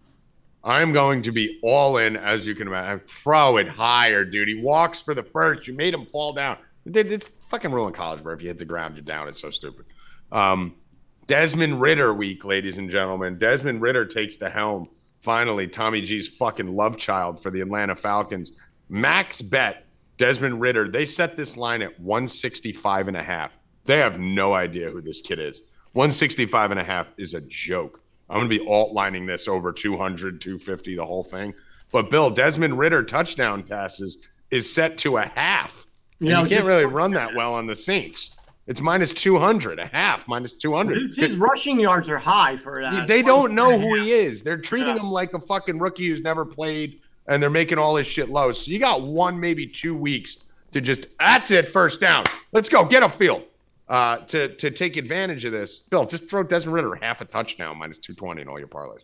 I am going to be all in, as you can imagine. Throw it higher, dude. He walks for the first. You made him fall down. It's fucking rule in college where if you hit the ground, you're down. It's so stupid. Um, Desmond Ridder week, ladies and gentlemen. Desmond Ridder takes the helm. Finally, Tommy G's fucking love child for the Atlanta Falcons. Max bet Desmond Ridder. They set this line at 165 and a half. They have no idea who this kid is. 165 and a half is a joke. I'm going to be alt lining this over 200, 250, the whole thing. But Bill, Desmond Ridder touchdown passes is set to a half. Yeah, you was can't just- really run that well on the Saints. It's minus 200, a half, minus 200. His, his rushing yards are high for that. They don't know who he is. They're treating Yeah. him like a fucking rookie who's never played, and they're making all his shit low. So you got one, maybe two weeks to just that's it, first down. Let's go, get a field. Uh, to to take advantage of this, Bill, just throw Desmond Ridder half a touchdown minus two twenty in all your parlays.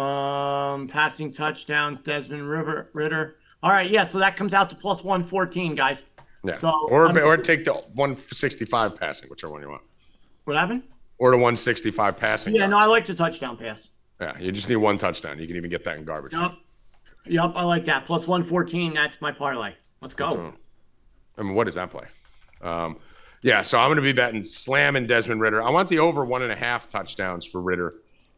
Um, passing touchdowns, Desmond River Ridder. All right, yeah. So that comes out to plus 114, guys. Yeah, So, or I'm- or take the one sixty five passing, whichever one you want. What happened? or to 165 passing. Yeah, no, I like the touchdown pass. Yeah, you just need one touchdown. You can even get that in garbage. Yup. Yup, I like that. Plus 114, that's my parlay. Let's go. I mean, what does that play? Um, yeah, so I'm going to be betting Slam and Desmond Ridder. I want the over one and a half touchdowns for Ridder.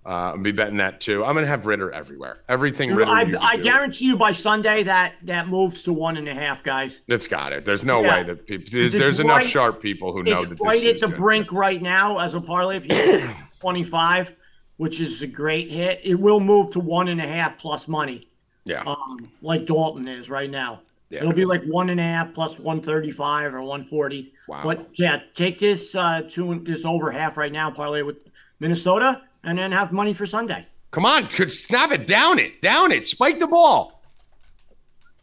Uh, I'm be betting that too. I'm going to have Ridder everywhere. Everything Ridder. I, I guarantee you by Sunday that that moves to one and a half, guys. It's got it. There's no Yeah. way that people. There's, enough right- sharp people who know It's that right this at the brink right now as a parlay. If you 25, which is a great hit, it will move to one and a half plus money, Yeah, um, like Dalton is right now. yeah. It'll be like one and a half plus 135 or 140. Wow. But yeah, take this uh, two this over half right now, parlay with Minnesota, and then have money for Sunday. Come on, snap it, down it, down it, spike the ball.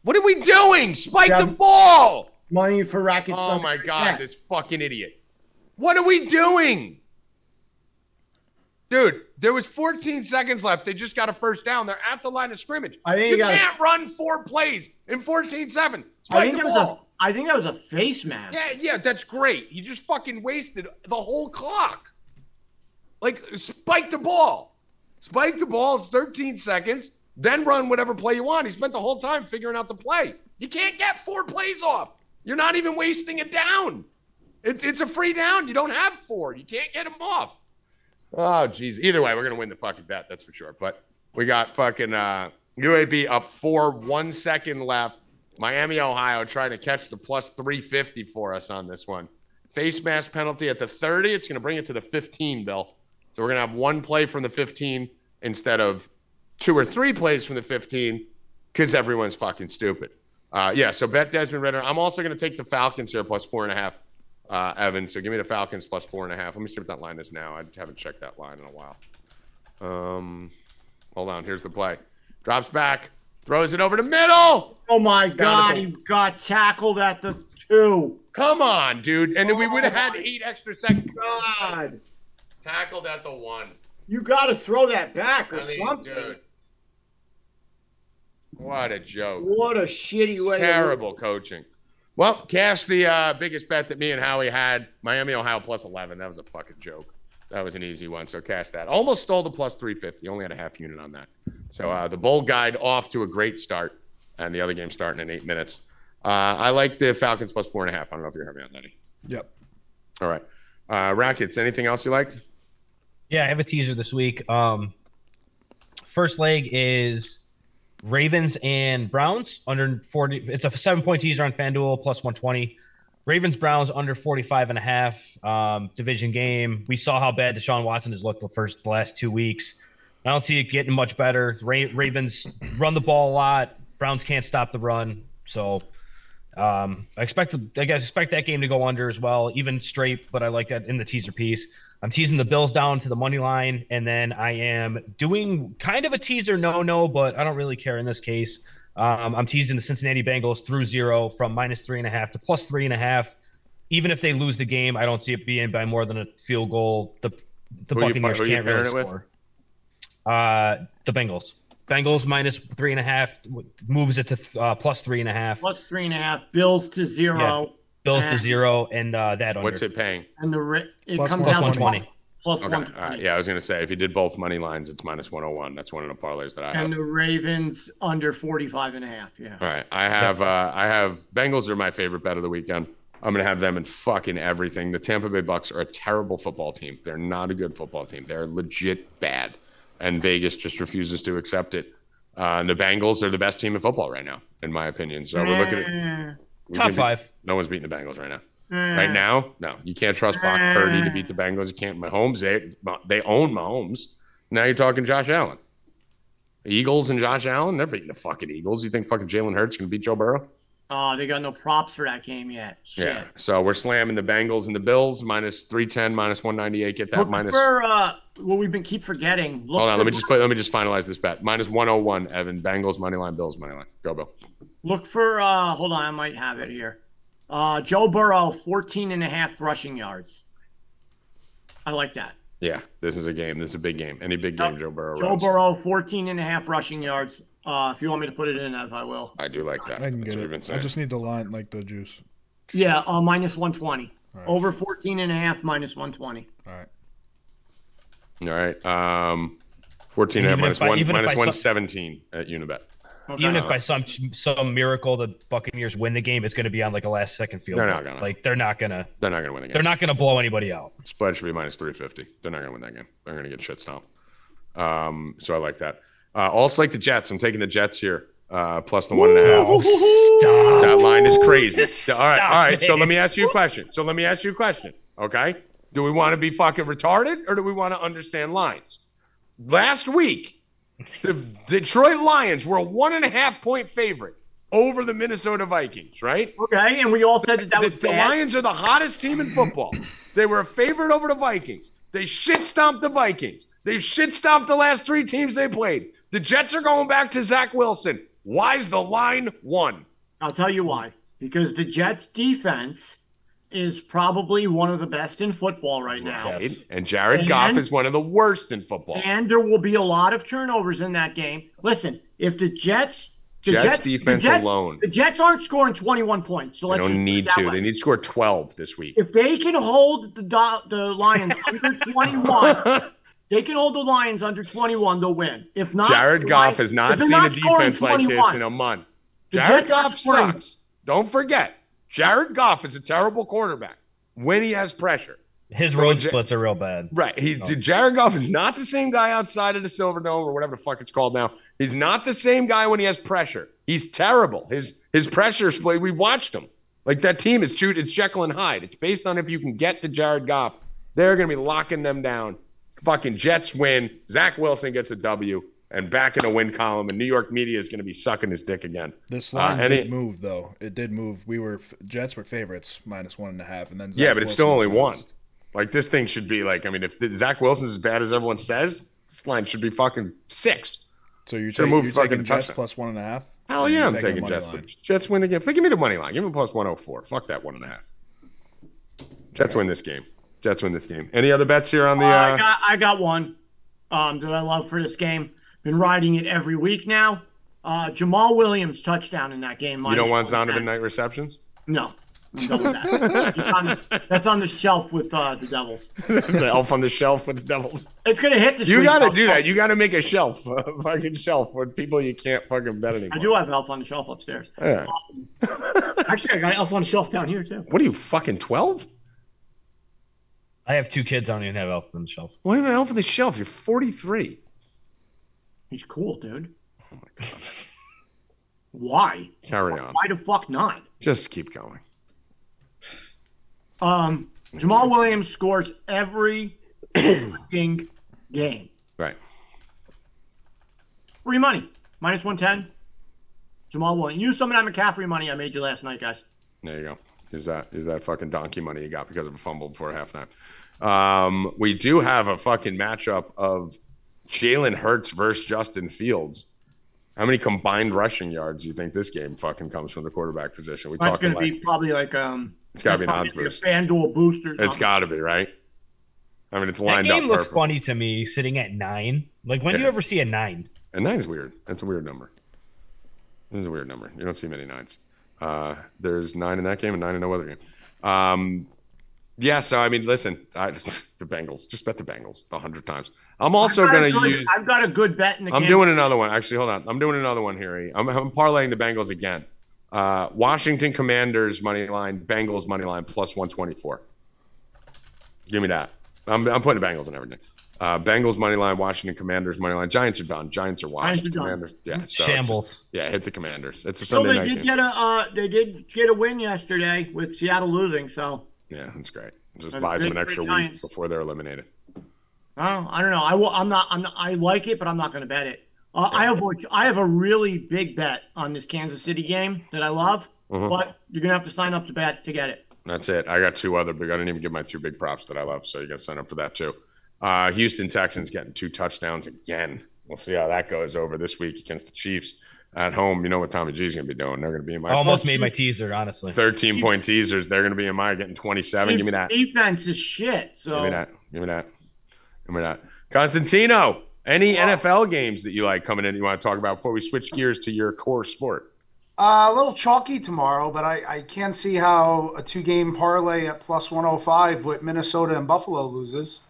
What are we doing? Spike Yeah. the ball. Money for racket. Oh Sunday. my god, Yeah. this fucking idiot. What are we doing? Dude, there was 14 seconds left. They just got a first down. They're at the line of scrimmage. I think you you gotta- can't run four plays in 14-7. I Spike think the that was a ball. I think that was a face mask. Yeah, yeah, that's great. He just fucking wasted the whole clock. Like, spike the ball. Spike the ball. It's 13 seconds. Then run whatever play you want. He spent the whole time figuring out the play. You can't get four plays off. You're not even wasting a down. It, it's a free down. You don't have four. You can't get them off. Oh, jeez. Either way, we're going to win the fucking bet. That's for sure. But we got fucking uh, UAB up four, one second left. Miami, Ohio, trying to catch the plus 350 for us on this one. Face mask penalty at the 30. It's going to bring it to the 15, Bill. So we're going to have one play from the 15 instead of two or three plays from the 15 because everyone's fucking stupid. Uh, yeah, so bet Desmond Ridder. I'm also going to take the Falcons here plus four and a half, uh, Evan. So give me the Falcons plus four and a half. Let me see what that line is now. I haven't checked that line in a while. Um, hold on. Here's the play. Drops back, throws it over to middle. Oh my God, he got tackled at the two. Come on, dude. And then we would have had Oh eight extra seconds. God, Tackled at the one. you got to throw that back or I mean, something. dude. What a joke. What a shitty way. to- Terrible coaching. Well, cash the uh, biggest bet that me and Howie had Miami, Ohio plus 11. That was a fucking joke. That was an easy one. So cash that. Almost stole the plus 350. Only had a half unit on that. So uh, the bowl guide off to a great start, and the other game starting in eight minutes. Uh, I like the Falcons plus four and a half. I don't know if you heard me on that. Eddie. Yep. All right. Uh, Rackets, anything else you liked? Yeah, I have a teaser this week. Um, first leg is Ravens and Browns under 40. It's a seven point teaser on FanDuel plus 120. Ravens Browns under 45 and a half. Um, division game. We saw how bad Deshaun Watson has looked the first the last two weeks. I don't see it getting much better. Ra- Ravens run the ball a lot. Browns can't stop the run. So um, I expect I expect that game to go under as well, even straight. But I like that in the teaser piece. I'm teasing the Bills down to the money line, and then I am doing kind of a teaser no no, but I don't really care in this case. Um, I'm teasing the Cincinnati Bengals through zero from minus three and a half to plus three and a half. Even if they lose the game, I don't see it being by more than a field goal. The the Who Buccaneers you can't really pairing it with? score. Uh, the Bengals. Bengals minus three and a half moves it to uh, plus three and a half. Plus three and a half. Bills to zero. Bills Uh, to zero, and uh, that under. What's it paying? And the ri- it Plus comes one- down to 120. plus Okay. 120. All right. Yeah, I was going to say if you did both money lines, it's minus 101. That's one of the parlays that I have. And the Ravens under 45 and a half. Yeah. All right. I have uh I have Bengals are my favorite bet of the weekend. I'm gonna have them in fucking everything. The Tampa Bay Bucks are a terrible football team. They're not a good football team. They're legit bad. And Vegas just refuses to accept it. Uh, and the Bengals are the best team in football right now, in my opinion. So we're looking at Eh, we Top can be- five. No one's beating the Bengals right now. eh. Right now, no. You can't trust Brock Purdy to beat the Bengals. You can't Mahomes. They they own Mahomes. Now you're talking Josh Allen. Eagles and Josh Allen, they're beating the fucking Eagles. You think fucking Jalen Hurts can beat Joe Burrow? Oh, they got no props for that game yet. Shit. Yeah. So we're slamming the Bengals and the Bills minus three ten, minus one ninety eight. Get that Look minus. for uh, what we've been keep forgetting. Look Hold on, for, let me just put. Let me just finalize this bet. Minus one hundred one. Evan Bengals money line. Bills money line. Go Bill. look for uh, hold on, I might have it here. Uh, Joe Burrow, 14 and a half rushing yards. I like that. Yeah, this is a game. This is a big game. Any big game, Joe Burrow. Joe runs. Burrow, 14 and a half rushing yards. Uh, if you want me to put it in, Ev, I will. I do like that. I can That's get what we've been it. I just need the line, like the juice. Yeah, uh, minus 120. right. Over 14 and a half minus 120. All right. All right. Um, 14 and a half minus by- one, minus by some- 117 at Unibet. Okay. Even if by some some miracle the Buccaneers win the game, it's going to be on like a last second field. They're goal. not gonna. Like they're not gonna. They're not going to win the game. They're not gonna blow anybody out. Spread should be minus 350. They're not going to win that game. They're going to get shit stomped. Um, so I like that. Uh, also like the Jets. I'm taking the Jets here. Uh, plus the one and a half. Oh, stop! That line is crazy. All right, all right. So let me ask you a question. So let me ask you a question. Okay. Do we want to be fucking retarded or do we want to understand lines? Last week, the Detroit Lions were a one and a half point favorite over the Minnesota Vikings, right? Okay, and we all said that that the, was the bad. Lions are the hottest team in football. They were a favorite over the Vikings. They shit stomped the Vikings. They shit stomped the last three teams they played. The Jets are going back to Zach Wilson. Why's the line one? I'll tell you why. Because the Jets defense is probably one of the best in football right now. Yes. And Jared Goff is one of the worst in football. And there will be a lot of turnovers in that game. Listen, if the Jets the Jets Jets, defense the Jets, alone. The Jets aren't scoring 21 points. So They let's don't need to. way. They need to score 12 this week. if they can hold the the Lions under 21, they can hold the Lions under 21, they'll win. If not, Jared Goff Lions- has not seen a not scoring defense like this in a month. The Jared Jets Goff sucks. Don't forget, Jared Goff is a terrible quarterback when he has pressure. His So road Ja- splits are real bad. Right. He oh. Jared Goff is not the same guy outside of the Silver Dome or whatever the fuck it's called now. He's not the same guy when he has pressure. He's terrible. His his pressure split. We watched him. Like that team is Jude. It's Jekyll and Hyde. It's based on if you can get to Jared Goff. They're gonna be locking them down. Fucking Jets win. Zach Wilson gets a W and back in a win column. And New York media is gonna be sucking his dick again. This Uh, line and did it- move though. It did move. We were Jets were favorites minus one and a half, and then Zach yeah, but it's still only was one. Like this thing should be like. I mean, if Zach Wilson's as bad as everyone says, this line should be fucking six. So you're, Should've taking, you're fucking taking Jets plus one and a half. Hell yeah, I'm the taking Jets. line? Jets win the game. Give me the money line. Give me plus 104. Fuck that one and a half. Jets win this game. Jets win this game. Any other bets here on the? Uh, I Uh, got I got one um, that I love for this game. Been riding it every week now. Uh, Jamaal Williams touchdown in that game. you don't want 110. Zonovan Knight receptions? No, I'm done with that. It's on- that's on the shelf with uh, the Devils. It's an elf on the shelf with the Devils. It's gonna hit this You week. got to I'll- do that. You got to make a shelf, a fucking shelf for people you can't fucking bet anymore. I do have Elf on the shelf upstairs. Yeah. Actually, I got Elf on the shelf down here too. What are you fucking twelve? I have two kids. I don't even have elf on the shelf. What even elf on the shelf? You're 43. He's cool, dude. Oh my god. Why? Carry on. Why the fuck not? Just keep going. Um, Jamaal Williams scores every fucking game. Right. Free money. Minus 110. Jamaal Williams. Use some of that McCaffrey money I made you last night, guys. There you go. Is that is that fucking donkey money you got because of a fumble before halftime? Um, we do have a fucking matchup of Jalen Hurts versus Justin Fields. How many combined rushing yards do you think this game fucking comes from the quarterback position? We That's talking going to like be probably like um. It's gotta be an that's odds probably boost. A FanDuel booster. it's got to be right. I mean, it's That lined game up looks perfect. funny to me, sitting at nine. Like when do you ever see a nine? And is weird. That's a weird number. This is a weird number. You don't see many nines. Uh, there's nine in that game and nine in no other game. Um, yeah, so I mean, listen, I, the Bengals. Just bet the Bengals a hundred times. I'm also going to good- use. I've got a good bet in the I'm game. doing another one. Actually, hold on. I'm doing another one here. E. I'm, I'm parlaying the Bengals again. Uh, Washington Commanders money line, Bengals money line plus 124. Give me that. I'm, I'm putting the Bengals in everything. Uh, Bengals money line, Washington Commanders money line. Giants are done. Giants are washed. Giants are done. Commanders, yeah, so Shambles. just- yeah, hit the Commanders. It's a So Sunday they night did game. get a uh, they did get a win yesterday with Seattle losing. So yeah, that's great. Just That's buys them an extra week before they're eliminated. uh, I don't know. I will. I'm not. I'm not. I like it, but I'm not going to bet it. Uh, I have. a- I have a really big bet on this Kansas City game that I love, Mhm. but you're gonna have to sign up to bet to get it. That's it. I got two other big. I didn't even give my two big props that I love, so you got to sign up for that too. Uh, Houston Texans getting two touchdowns again. We'll see how that goes over this week against the Chiefs at home. You know what Tommy G's going to be doing? They're going to be in my I almost made my teaser, honestly. 13 point teasers. They're going to be in my getting 27. Give me that. Give Defense is shit. So give me that. Give me that. Give me that. Constantino, any NFL games that you like coming in you want to talk about before we switch gears to your core sport? Uh, a little chalky tomorrow, but I, I can't see how a two game parlay at plus 105 with Minnesota and Buffalo loses.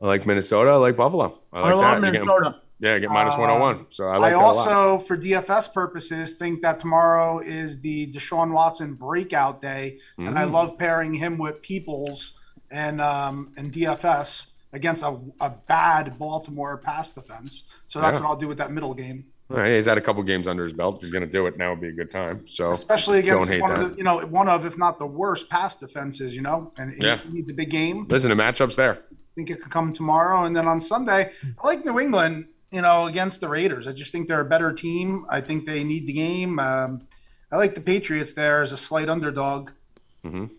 I like Minnesota. I like Buffalo. I like I love that. You get- Minnesota. Yeah, get minus Um, 101. So I I, like lot. also, for DFS purposes, think that tomorrow is the Deshaun Watson breakout day, and I Mm. love pairing him with Peoples and um, and DFS against a, a bad Baltimore pass defense. So that's Yeah. what I'll do with that middle game, All right, he's had a couple games under his belt. If he's going to do it, now would be a good time. So especially against one of the, you know one of if not the worst pass defenses. You know, and he needs a big game. listen, the matchups there. I think it could come tomorrow. And then on Sunday, I like New England, you know, against the Raiders. I just think they're a better team. I think they need the game. Um, I like the Patriots there as a slight underdog. Mhm.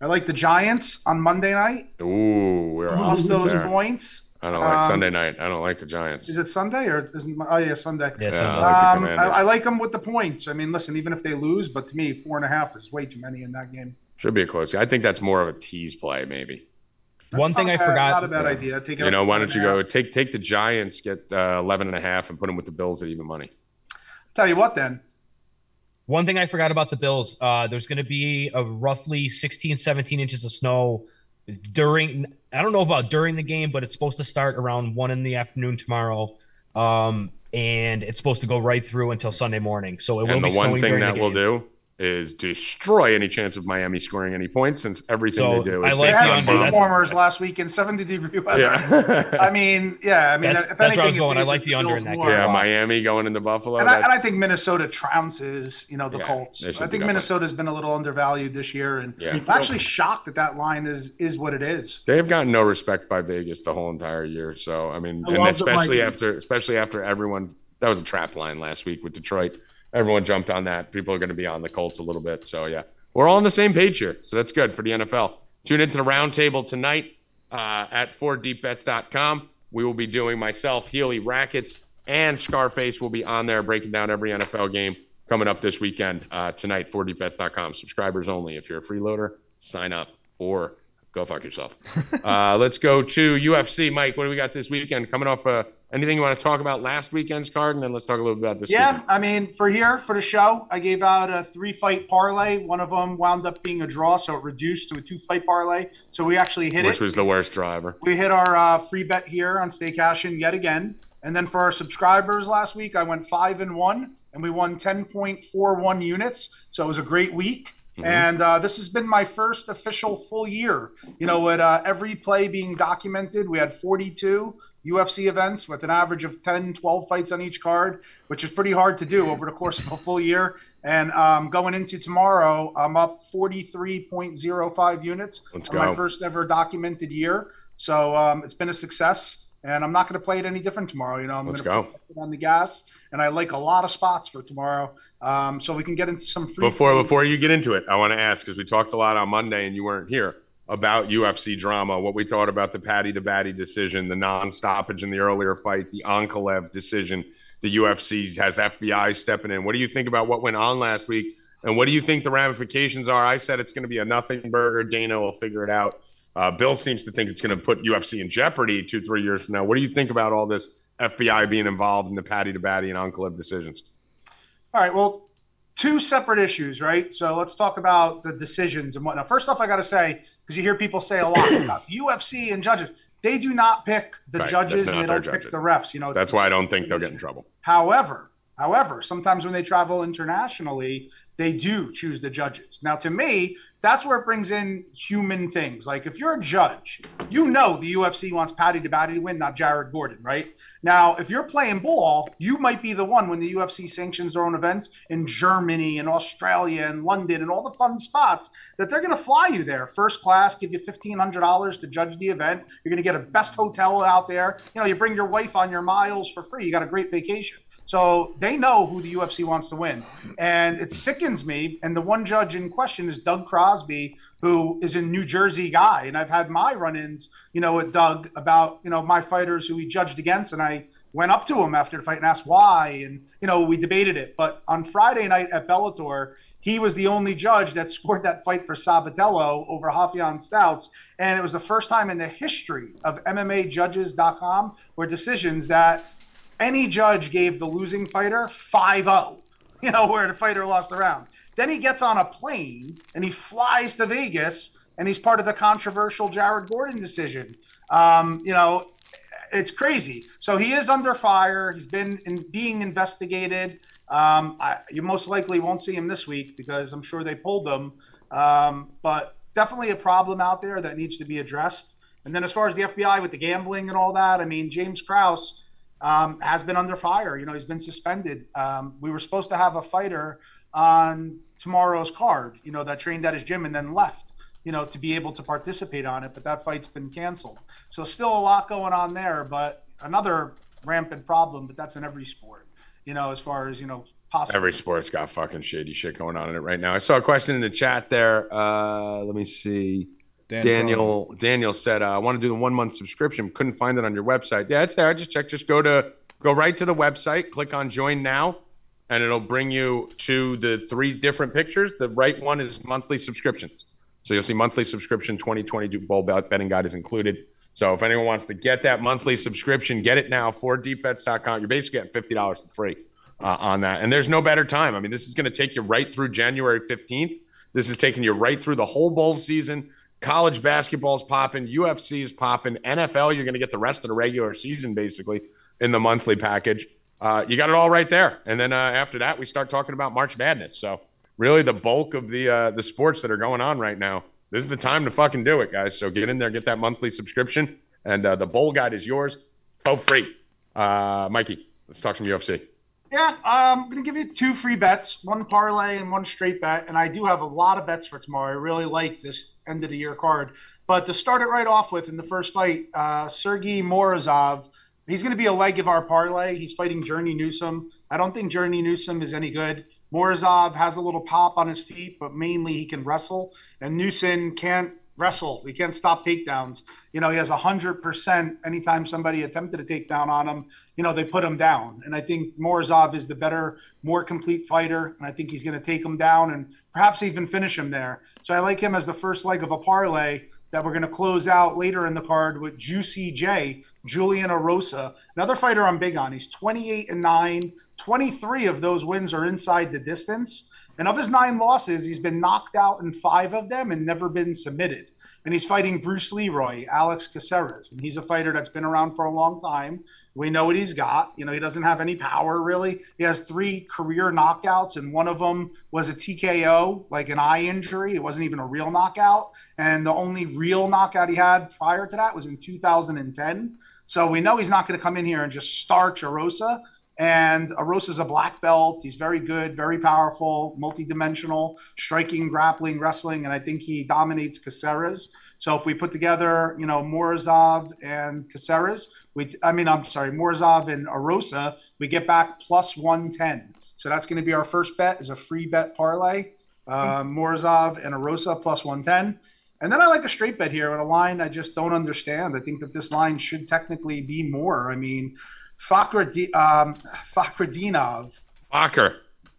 I like the Giants on Monday night. Ooh, we're Plus awesome those there. points. I don't like Um, Sunday night. I don't like the Giants. Is it Sunday or isn't? Oh yeah, Sunday. Yeah, Yeah, so- I like the Um, I, I like them with the points. I mean, listen, even if they lose, but to me, four and a half is way too many in that game. Should be a close. I think that's more of a tease play, maybe. That's One thing not I a bad- forgot- Not a bad idea. Take it You know, why don't you go take take the Giants, get uh, 11 and a half, and put them with the Bills at even money. Tell you what, then. One thing I forgot about the Bills, uh, there's going to be a roughly 16, 17 inches of snow during, I don't know about during the game, but it's supposed to start around one in the afternoon tomorrow. Um, and it's supposed to go right through until Sunday morning. So it will And be the one snowing thing during that the will game. do is destroy any chance of Miami scoring any points, since everything So, they do is I is like They had the on seat under. bombs. Warmers last week in 70 degree weather. Yeah, I mean, yeah. I mean, That's- if that's where I anything, was it going. I like the under in that more. game. yeah. Miami going into Buffalo. And I, and I think Minnesota trounces, you know, the Yeah, Colts. I think. Minnesota's been a little undervalued this year, and Yeah. I'm actually shocked that that line is is what it is. They've gotten no respect by Vegas the whole entire year. So I mean, I and especially after especially after everyone that was a trap line last week with Detroit. Everyone jumped on that. People are going to be on the Colts a little bit. So yeah, we're all on the same page here. So that's good for the NFL. Tune into the roundtable tonight uh, at 4deepbets.com. We will be doing myself, Healy, Rackets, and Scarface will be on there breaking down every NFL game coming up this weekend uh, tonight. 4deepbets.com. Subscribers only. If you're a freeloader, sign up or go fuck yourself. uh, let's go to UFC. Mike, what do we got this weekend? Coming off uh, anything you want to talk about last weekend's card, and then let's talk a little bit about this. Yeah, weekend. I mean, for here for the show, I gave out a three fight parlay. One of them wound up being a draw, so it reduced to a two fight parlay. So we actually hit which it. Which was the worst driver. We hit our uh, free bet here on Stay Cashin yet again. And then for our subscribers last week, I went five and one, and we won 10.41 units. So it was a great week. And uh, this has been my first official full year. You know, with uh, every play being documented, we had 42 UFC events with an average of 10, 12 fights on each card, which is pretty hard to do over the course of a full year. And um, going into tomorrow, I'm up 43.05 units Let's on my first ever documented year. So um, it's been a success, and I'm not going to play it any different tomorrow. You know, I'm going to go. put on the gas, and I like a lot of spots for tomorrow. Um, so we can get into some free. Before plays. before you get into it, I want to ask because we talked a lot on Monday and you weren't here about UFC drama. What we thought about the Paddy the Baddy decision, the non-stoppage in the earlier fight, the Ankalaev decision. The UFC has FBI stepping in. What do you think about what went on last week? And what do you think the ramifications are? I said it's going to be a nothing burger. Dana will figure it out. Uh, Bill seems to think it's going to put UFC in jeopardy two, three years from now. What do you think about all this FBI being involved in the Paddy the Baddy and Ankalaev decisions? All right. Well, two separate issues, right? So let's talk about the decisions and whatnot. First off, I got to say because you hear people say a lot about UFC and judges. They do not pick the Right, judges and they don't pick judges. the refs. You know, it's That's why I don't think they'll get in trouble. However, however, sometimes when they travel internationally, they do choose the judges. Now, to me, that's where it brings in human things. Like if you're a judge, you know the UFC wants Paddy to Baddy to win, not Jared Gordon, right? Now, if you're playing ball, you might be the one when the UFC sanctions their own events in Germany and Australia and London and all the fun spots that they're going to fly you there first class, give you fifteen hundred dollars to judge the event. You're going to get a best hotel out there. You know, you bring your wife on your miles for free. You got a great vacation. So they know who the UFC wants to win. And it sickens me. And the one judge in question is Doug Crosby, who is a New Jersey guy. And I've had my run ins, you know, with Doug about, you know, my fighters who he judged against. And I went up to him after the fight and asked why. And, you know, we debated it. But on Friday night at Bellator, he was the only judge that scored that fight for Sabatello over Raufeon Stots. And it was the first time in the history of MMAjudges.com where decisions that any judge gave the losing fighter 5-0 you know, where the fighter lost the round. Then he gets on a plane and he flies to Vegas and he's part of the controversial Jared Gordon decision. Um, you know, it's crazy. So he is under fire. He's been in, being investigated. Um, I, you most likely won't see him this week because I'm sure they pulled him. Um, but definitely a problem out there that needs to be addressed. And then as far as the FBI with the gambling and all that, I mean, James Krause um, has been under fire. You know, he's been suspended. Um, we were supposed to have a fighter on tomorrow's card, you know, that trained at his gym and then left, you know, to be able to participate on it. But that fight's been canceled. So still a lot going on there, but another rampant problem. But that's in every sport, you know, as far as you know, possible. Every sport's got fucking shady shit going on in it right now. I saw a question in the chat there. Uh, let me see. Dan Daniel Daniel said, uh, "I want to do the one month subscription. Couldn't find it on your website. Yeah, it's there. I just checked. Just go to go right to the website. Click on Join Now, and it'll bring you to the three different pictures. The right one is monthly subscriptions. So you'll see monthly subscription 2022 bowl bet- betting guide is included. So if anyone wants to get that monthly subscription, get it now for deepbets.com. You're basically getting fifty dollars for free uh, on that, and there's no better time. I mean, this is going to take you right through January 15th. This is taking you right through the whole bowl season. College basketball's popping, UFC is popping, NFL. You're going to get the rest of the regular season basically in the monthly package. Uh, you got it all right there, and then uh, after that, we start talking about March Madness. So really, the bulk of the uh, the sports that are going on right now. This is the time to fucking do it, guys. So get in there, get that monthly subscription, and uh, the bowl guide is yours for free. Uh, Mikey, let's talk some UFC. Yeah, I'm going to give you two free bets, one parlay and one straight bet. And I do have a lot of bets for tomorrow. I really like this end of the year card. But to start it right off with in the first fight, uh, Sergey Morozov, he's going to be a leg of our parlay. He's fighting Journey Newson. I don't think Journey Newson is any good. Morozov has a little pop on his feet, but mainly he can wrestle. And Newson can't wrestle. He can't stop takedowns. You know, he has 100% anytime somebody attempted a takedown on him, you know, they put him down. And I think Morozov is the better, more complete fighter. And I think he's going to take him down and perhaps even finish him there. So I like him as the first leg of a parlay that we're going to close out later in the card with Juicy J, Julian Erosa, another fighter I'm big on. He's 28 and 9. 23 of those wins are inside the distance. And of his nine losses, he's been knocked out in five of them and never been submitted. And he's fighting Bruce Leroy, Alex Caceres. And he's a fighter that's been around for a long time. We know what he's got. You know, he doesn't have any power really. He has three career knockouts, and one of them was a TKO, like an eye injury. It wasn't even a real knockout. And the only real knockout he had prior to that was in 2010. So we know he's not going to come in here and just starch Erosa. And Erosa's a black belt. He's very good, very powerful, multidimensional, striking, grappling, wrestling, and I think he dominates Caceres. So if we put together, you know, Morozov and Caceres, we, I mean, I'm sorry, Morozov and Erosa, we get back plus 110. So that's going to be our first bet is a free bet parlay. Uh, Morozov and Erosa plus 110. And then I like a straight bet here with a line I just don't understand. I think that this line should technically be more. I mean, Fakhredi- um, Fakhretdinov. Fokker.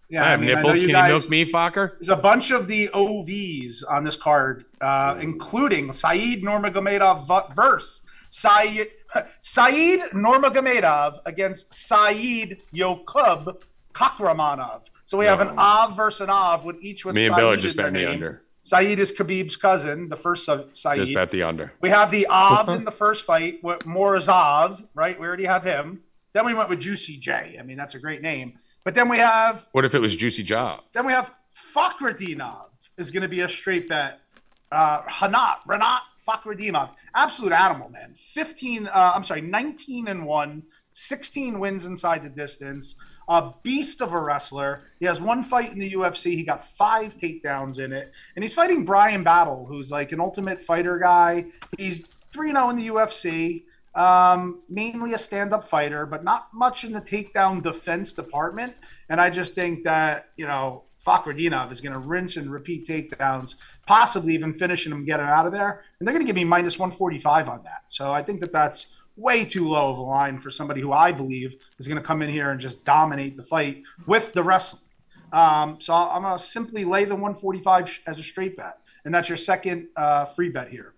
Yeah, I have mean, know nipples. Can guys- you milk me, Fokker? There's a bunch of the OVs on this card, uh, including Saeed Nurmagomedov v- verse Saeed Saeed Nurmagomedov against Saeed Yokub Kakhramonov. So we have an Av versus an Av with each with Me and Saeed Bill are in just their betting the under. Saeed is Khabib's cousin, the first Sa- Saeed. Just bet the under. We have the Av in the first fight with Morozov, right? We already have him. Then we went with Juicy J. I mean, that's a great name. But then we have What if it was Juicy Job? then we have Fakhretdinov is going to be a straight bet. Uh, Hanat, Rinat Fakhretdinov, absolute animal, man. 15, uh, I'm sorry, 19 and 1, 16 wins inside the distance. A beast of a wrestler. He has one fight in the UFC. He got five takedowns in it. And he's fighting Bryan Battle, who's like an ultimate fighter guy. He's 3 0 in the UFC. Um, mainly a stand-up fighter, but not much in the takedown defense department. And I just think that you know Fakhretdinov is going to rinse and repeat takedowns, possibly even finishing him, get him out of there. And they're going to give me minus 145 on that. So I think that that's way too low of a line for somebody who I believe is going to come in here and just dominate the fight with the wrestling. Um, so I'm going to simply lay the 145 as a straight bet, and that's your second uh, free bet here.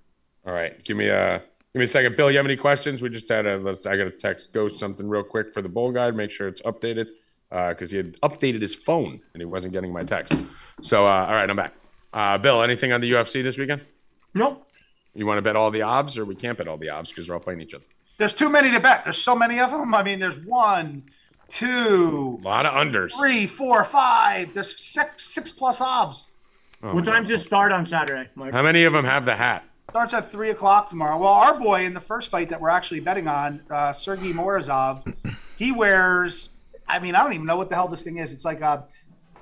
All right, give me a give me a second, Bill. You have any questions? We just had a let's. I got a text go something real quick for the bowl guide. Make sure it's updated. because he had updated his phone and he wasn't getting my text. So, uh, all right, I'm back. Uh, Bill, anything on the UFC this weekend? Nope. You want to bet all the odds, or we can't bet all the odds because we're all playing each other? There's too many to bet. There's so many of them. I mean, there's one, two, A lot of unders. three, four, five. There's six, six plus obs. Oh, What time does it start on Saturday, Mike? How many of them have the hat? Starts at three o'clock tomorrow. Well, our boy in the first fight that we're actually betting on, uh, Sergey Morozov, he wears. I mean, I don't even know what the hell this thing is. It's like a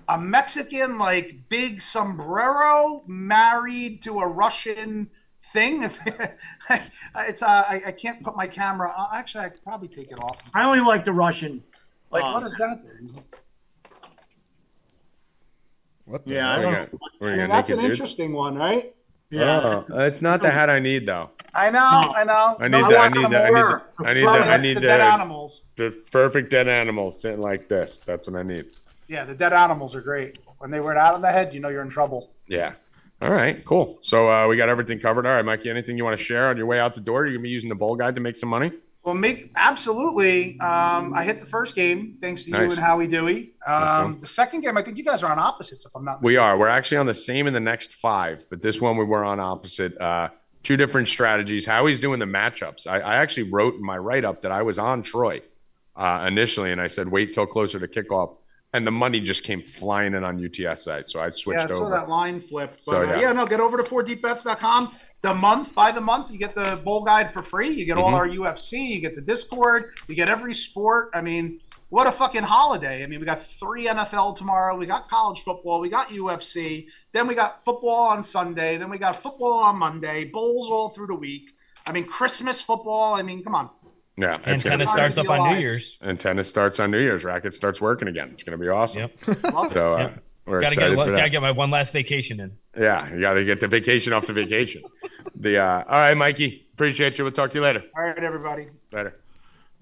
a Mexican like big sombrero married to a Russian thing. it's uh, I, I can't put my camera. Uh, actually, I could probably take it off. I only like the Russian. Like, uh, what is that thing? What the Yeah, I hell? What don't are you gonna- what are I mean, that's an dude? interesting one, right? Yeah. Oh, it's not the hat I need though. I know, I know. I need No, the- I want need that. I need more. the- I need Probably the- I next need the- dead animals. The perfect dead animal sitting like this. That's what I need. Yeah, the dead animals are great. When they wear it out on the head, you know you're in trouble. Yeah. All right, cool. So uh, we got everything covered. All right, Mikey, anything you want to share on your way out the door? You're gonna be using the bowl guide to make some money. Well, make absolutely. Um, I hit the first game thanks to you and Howie Dewey. Um, the second game, I think you guys are on opposites, if I'm not We are. We're actually on the same in the next five, but this one we were on opposite. Uh, two different strategies. Howie's doing the matchups. I, I actually wrote in my write up that I was on Troy uh, initially, and I said wait till closer to kickoff, and the money just came flying in on UTSA, so I switched Yeah, I saw over. that line flip. But So, uh, yeah. yeah. no, get over to 4deepbets.com. The month by the month, you get the bowl guide for free. You get all Mhm. our UFC, you get the Discord, you get every sport. I mean, what a fucking holiday. I mean, we got three NFL tomorrow, we got college football, we got UFC, then we got football on Sunday, then we got football on Monday, bowls all through the week. I mean, Christmas football. I mean, come on. yeah, And it's gonna, tennis starts up on New. Year's. and tennis starts on New Year's. Racket starts working again. It's going to be awesome. Yep. So uh, Yep. We're Gotta get, excited for gotta get my one last vacation in. Yeah, you got to get the vacation off the vacation. the uh, all right, Mikey. Appreciate you. We'll talk to you later. All right, everybody. Later.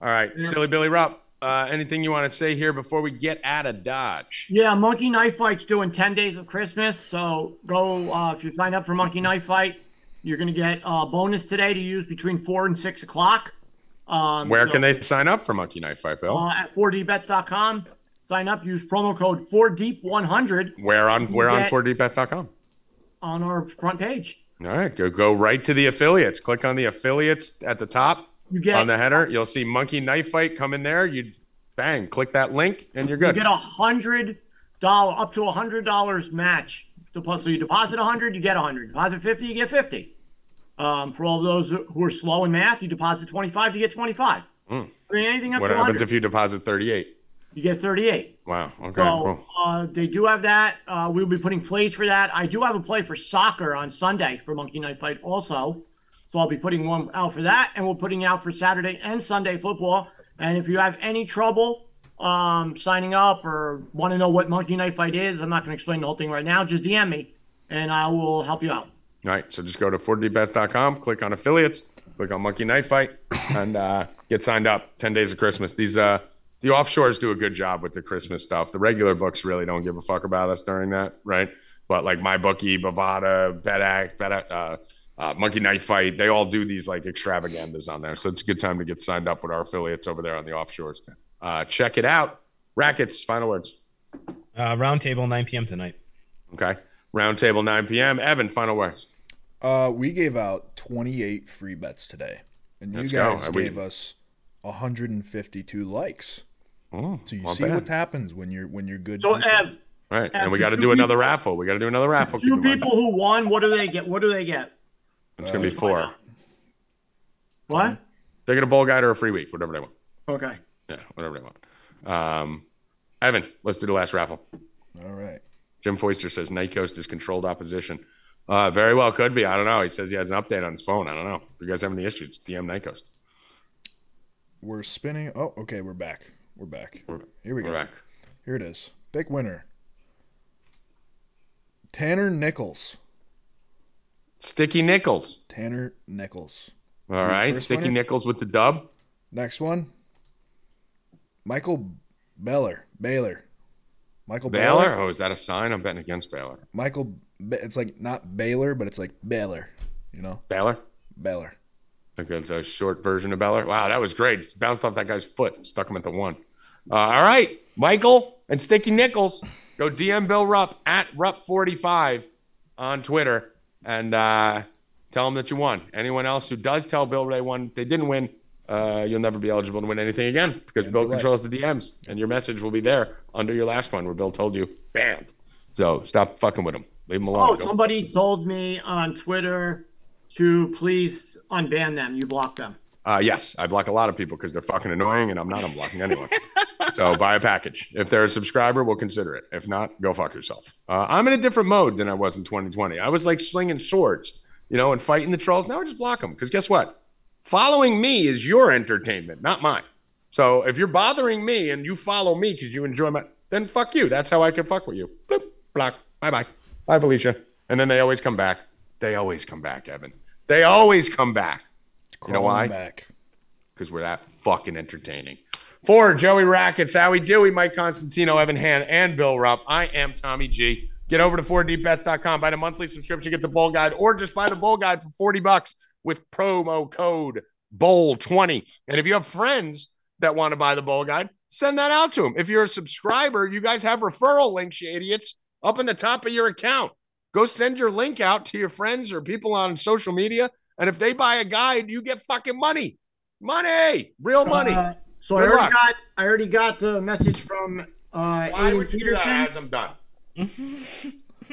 All right, silly Billy Rupp. Uh, anything you want to say here before we get out of Dodge? Yeah, Monkey Knife Fight's doing 10 days of Christmas. So go, uh, if you sign up for Monkey Knife Fight, you're going to get a bonus today to use between 4 and 6 o'clock. Um, Where so, can they sign up for Monkey Knife Fight, Bill? Uh, at 4dbets.com. Sign up, use promo code 4deep100 where on where on get- 4dbets.com? on our front page. All right, go go right to the affiliates. Click on the affiliates at the top You get on the header. You'll see Monkey Knife Fight come in there. You bang, click that link, and you're good. you get a hundred dollar up to a hundred dollars match. So you deposit a hundred, you get a hundred. Deposit fifty, you get fifty. Um, for all those who are slow in math, you deposit twenty five, you get twenty five. Mm. I mean, anything up What to happens 100, if you deposit 38? You get thirty eight. Wow. Okay. So cool. uh, they do have that. Uh, we'll be putting plays for that. I do have a play for soccer on Sunday for Monkey Knife Fight also. So I'll be putting one out for that, and we're putting out for Saturday and Sunday football. And if you have any trouble um, signing up or want to know what Monkey Knife Fight is, I'm not going to explain the whole thing right now. Just DM me, and I will help you out. All right, so just go to 4dbets.com, click on affiliates, click on Monkey Knife Fight, and uh, get signed up. 10 days of Christmas. These uh, the offshores do a good job with the Christmas stuff. The regular books really don't give a fuck about us during that, right? But like my bookie, Bovada, Bedak, Bedak, uh, uh, Monkey Knife Fight, they all do these like extravaganzas on there. So it's a good time to get signed up with our affiliates over there on the offshores. Uh, check it out. Rackets, final words. Uh, roundtable 9 p.m. tonight. Okay. Roundtable 9 p.m. Evan, final words. Uh, we gave out 28 free bets today, and you Let's go. guys Are we- gave us 152 likes. Oh, So you see bad. what happens when you're when you're good. So people. Ev, All right, and we got to two do another people- raffle. We got to do another raffle. two keep in mind. people who won, what do they get? What do they get? It's gonna be four. What? They get a bowl guide or a free week, whatever they want. Okay. Yeah, whatever they want. Um, Evan, let's do the last raffle. All right. Jim Foister says Night Coast is controlled opposition. Uh, very well could be. I don't know. He says he has an update on his phone. I don't know. If you guys have any issues, DM Night Coast. We're spinning. Oh, okay. We're back. We're back. We're- Here we We're go. back. Here it is. Big winner. Tanner Nichols. Sticky Nichols. Tanner Nichols. All right, Sticky winner? Nichols with the dub. Next one. Michael Beller. Baylor. Michael Baylor. Oh, is that a sign? I'm betting against Baylor. Michael. It's like not Baylor, but it's like Baylor. You know, Baylor. Baylor. Like a, the short version of Baylor. Wow, that was great. Bounced off that guy's foot, stuck him at the one. Uh, all right, Michael and Sticky Nichols, go DM Bill Rupp at Rupp45 on Twitter and uh, tell him that you won. Anyone else who does tell Bill they won, they didn't win, uh, you'll never be eligible to win anything again because Bill controls the DMs and your message will be there under your last one where Bill told you banned. So stop fucking with him. Leave him alone. Oh, somebody told me on Twitter to please unban them. You block them. Uh, yes, I block a lot of people because they're fucking annoying, and I'm not unblocking anyone. so buy a package. If they're a subscriber, we'll consider it. If not, go fuck yourself. Uh, I'm in a different mode than I was in 2020. I was like slinging swords, you know, and fighting the trolls. Now I just block them because guess what? Following me is your entertainment, not mine. So if you're bothering me and you follow me because you enjoy my, then fuck you. That's how I can fuck with you. Bloop, block. Bye bye. Bye, Felicia. And then they always come back. They always come back, Evan. They always come back You know Crawling why? Because we're that fucking entertaining. For Joey Rackets, Howie Dewey, Mike Constantino, Evan Han, and Bill Rupp, I am Tommy G. Get over to 4dbets.com, buy the monthly subscription, get the bowl guide, or just buy the bowl guide for 40 bucks with promo code BOWL20. And if you have friends that want to buy the bowl guide, send that out to them. If you're a subscriber, you guys have referral links, you idiots, up in the top of your account. Go send your link out to your friends or people on social media. And if they buy a guide, you get fucking money. Money, real money. Uh, so I already luck. got I already got the message from uh Why Aiden would you do that as I'm done?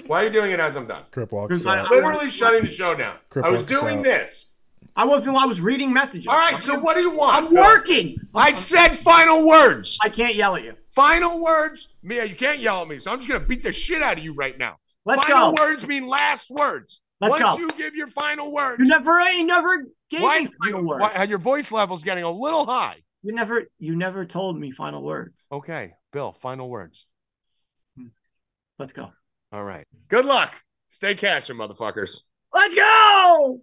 Why are you doing it as I'm done? Crip walks Because I- out. Literally shutting the show down. Crip I was walks doing out. this. I wasn't I was reading messages. All right, so what do you want? I'm working. I said final words. I can't yell at you. Final words. Mia, you can't yell at me, so I'm just gonna beat the shit out of you right now. Let's final go. words mean last words. Let's Once go. you give your final words, You never you never gave why, me final you, words. why- your voice level's getting a little high. You never you never told me final words. Okay, Bill, final words. Hmm. Let's go. All right. Good luck. Stay cashing, motherfuckers. Let's go.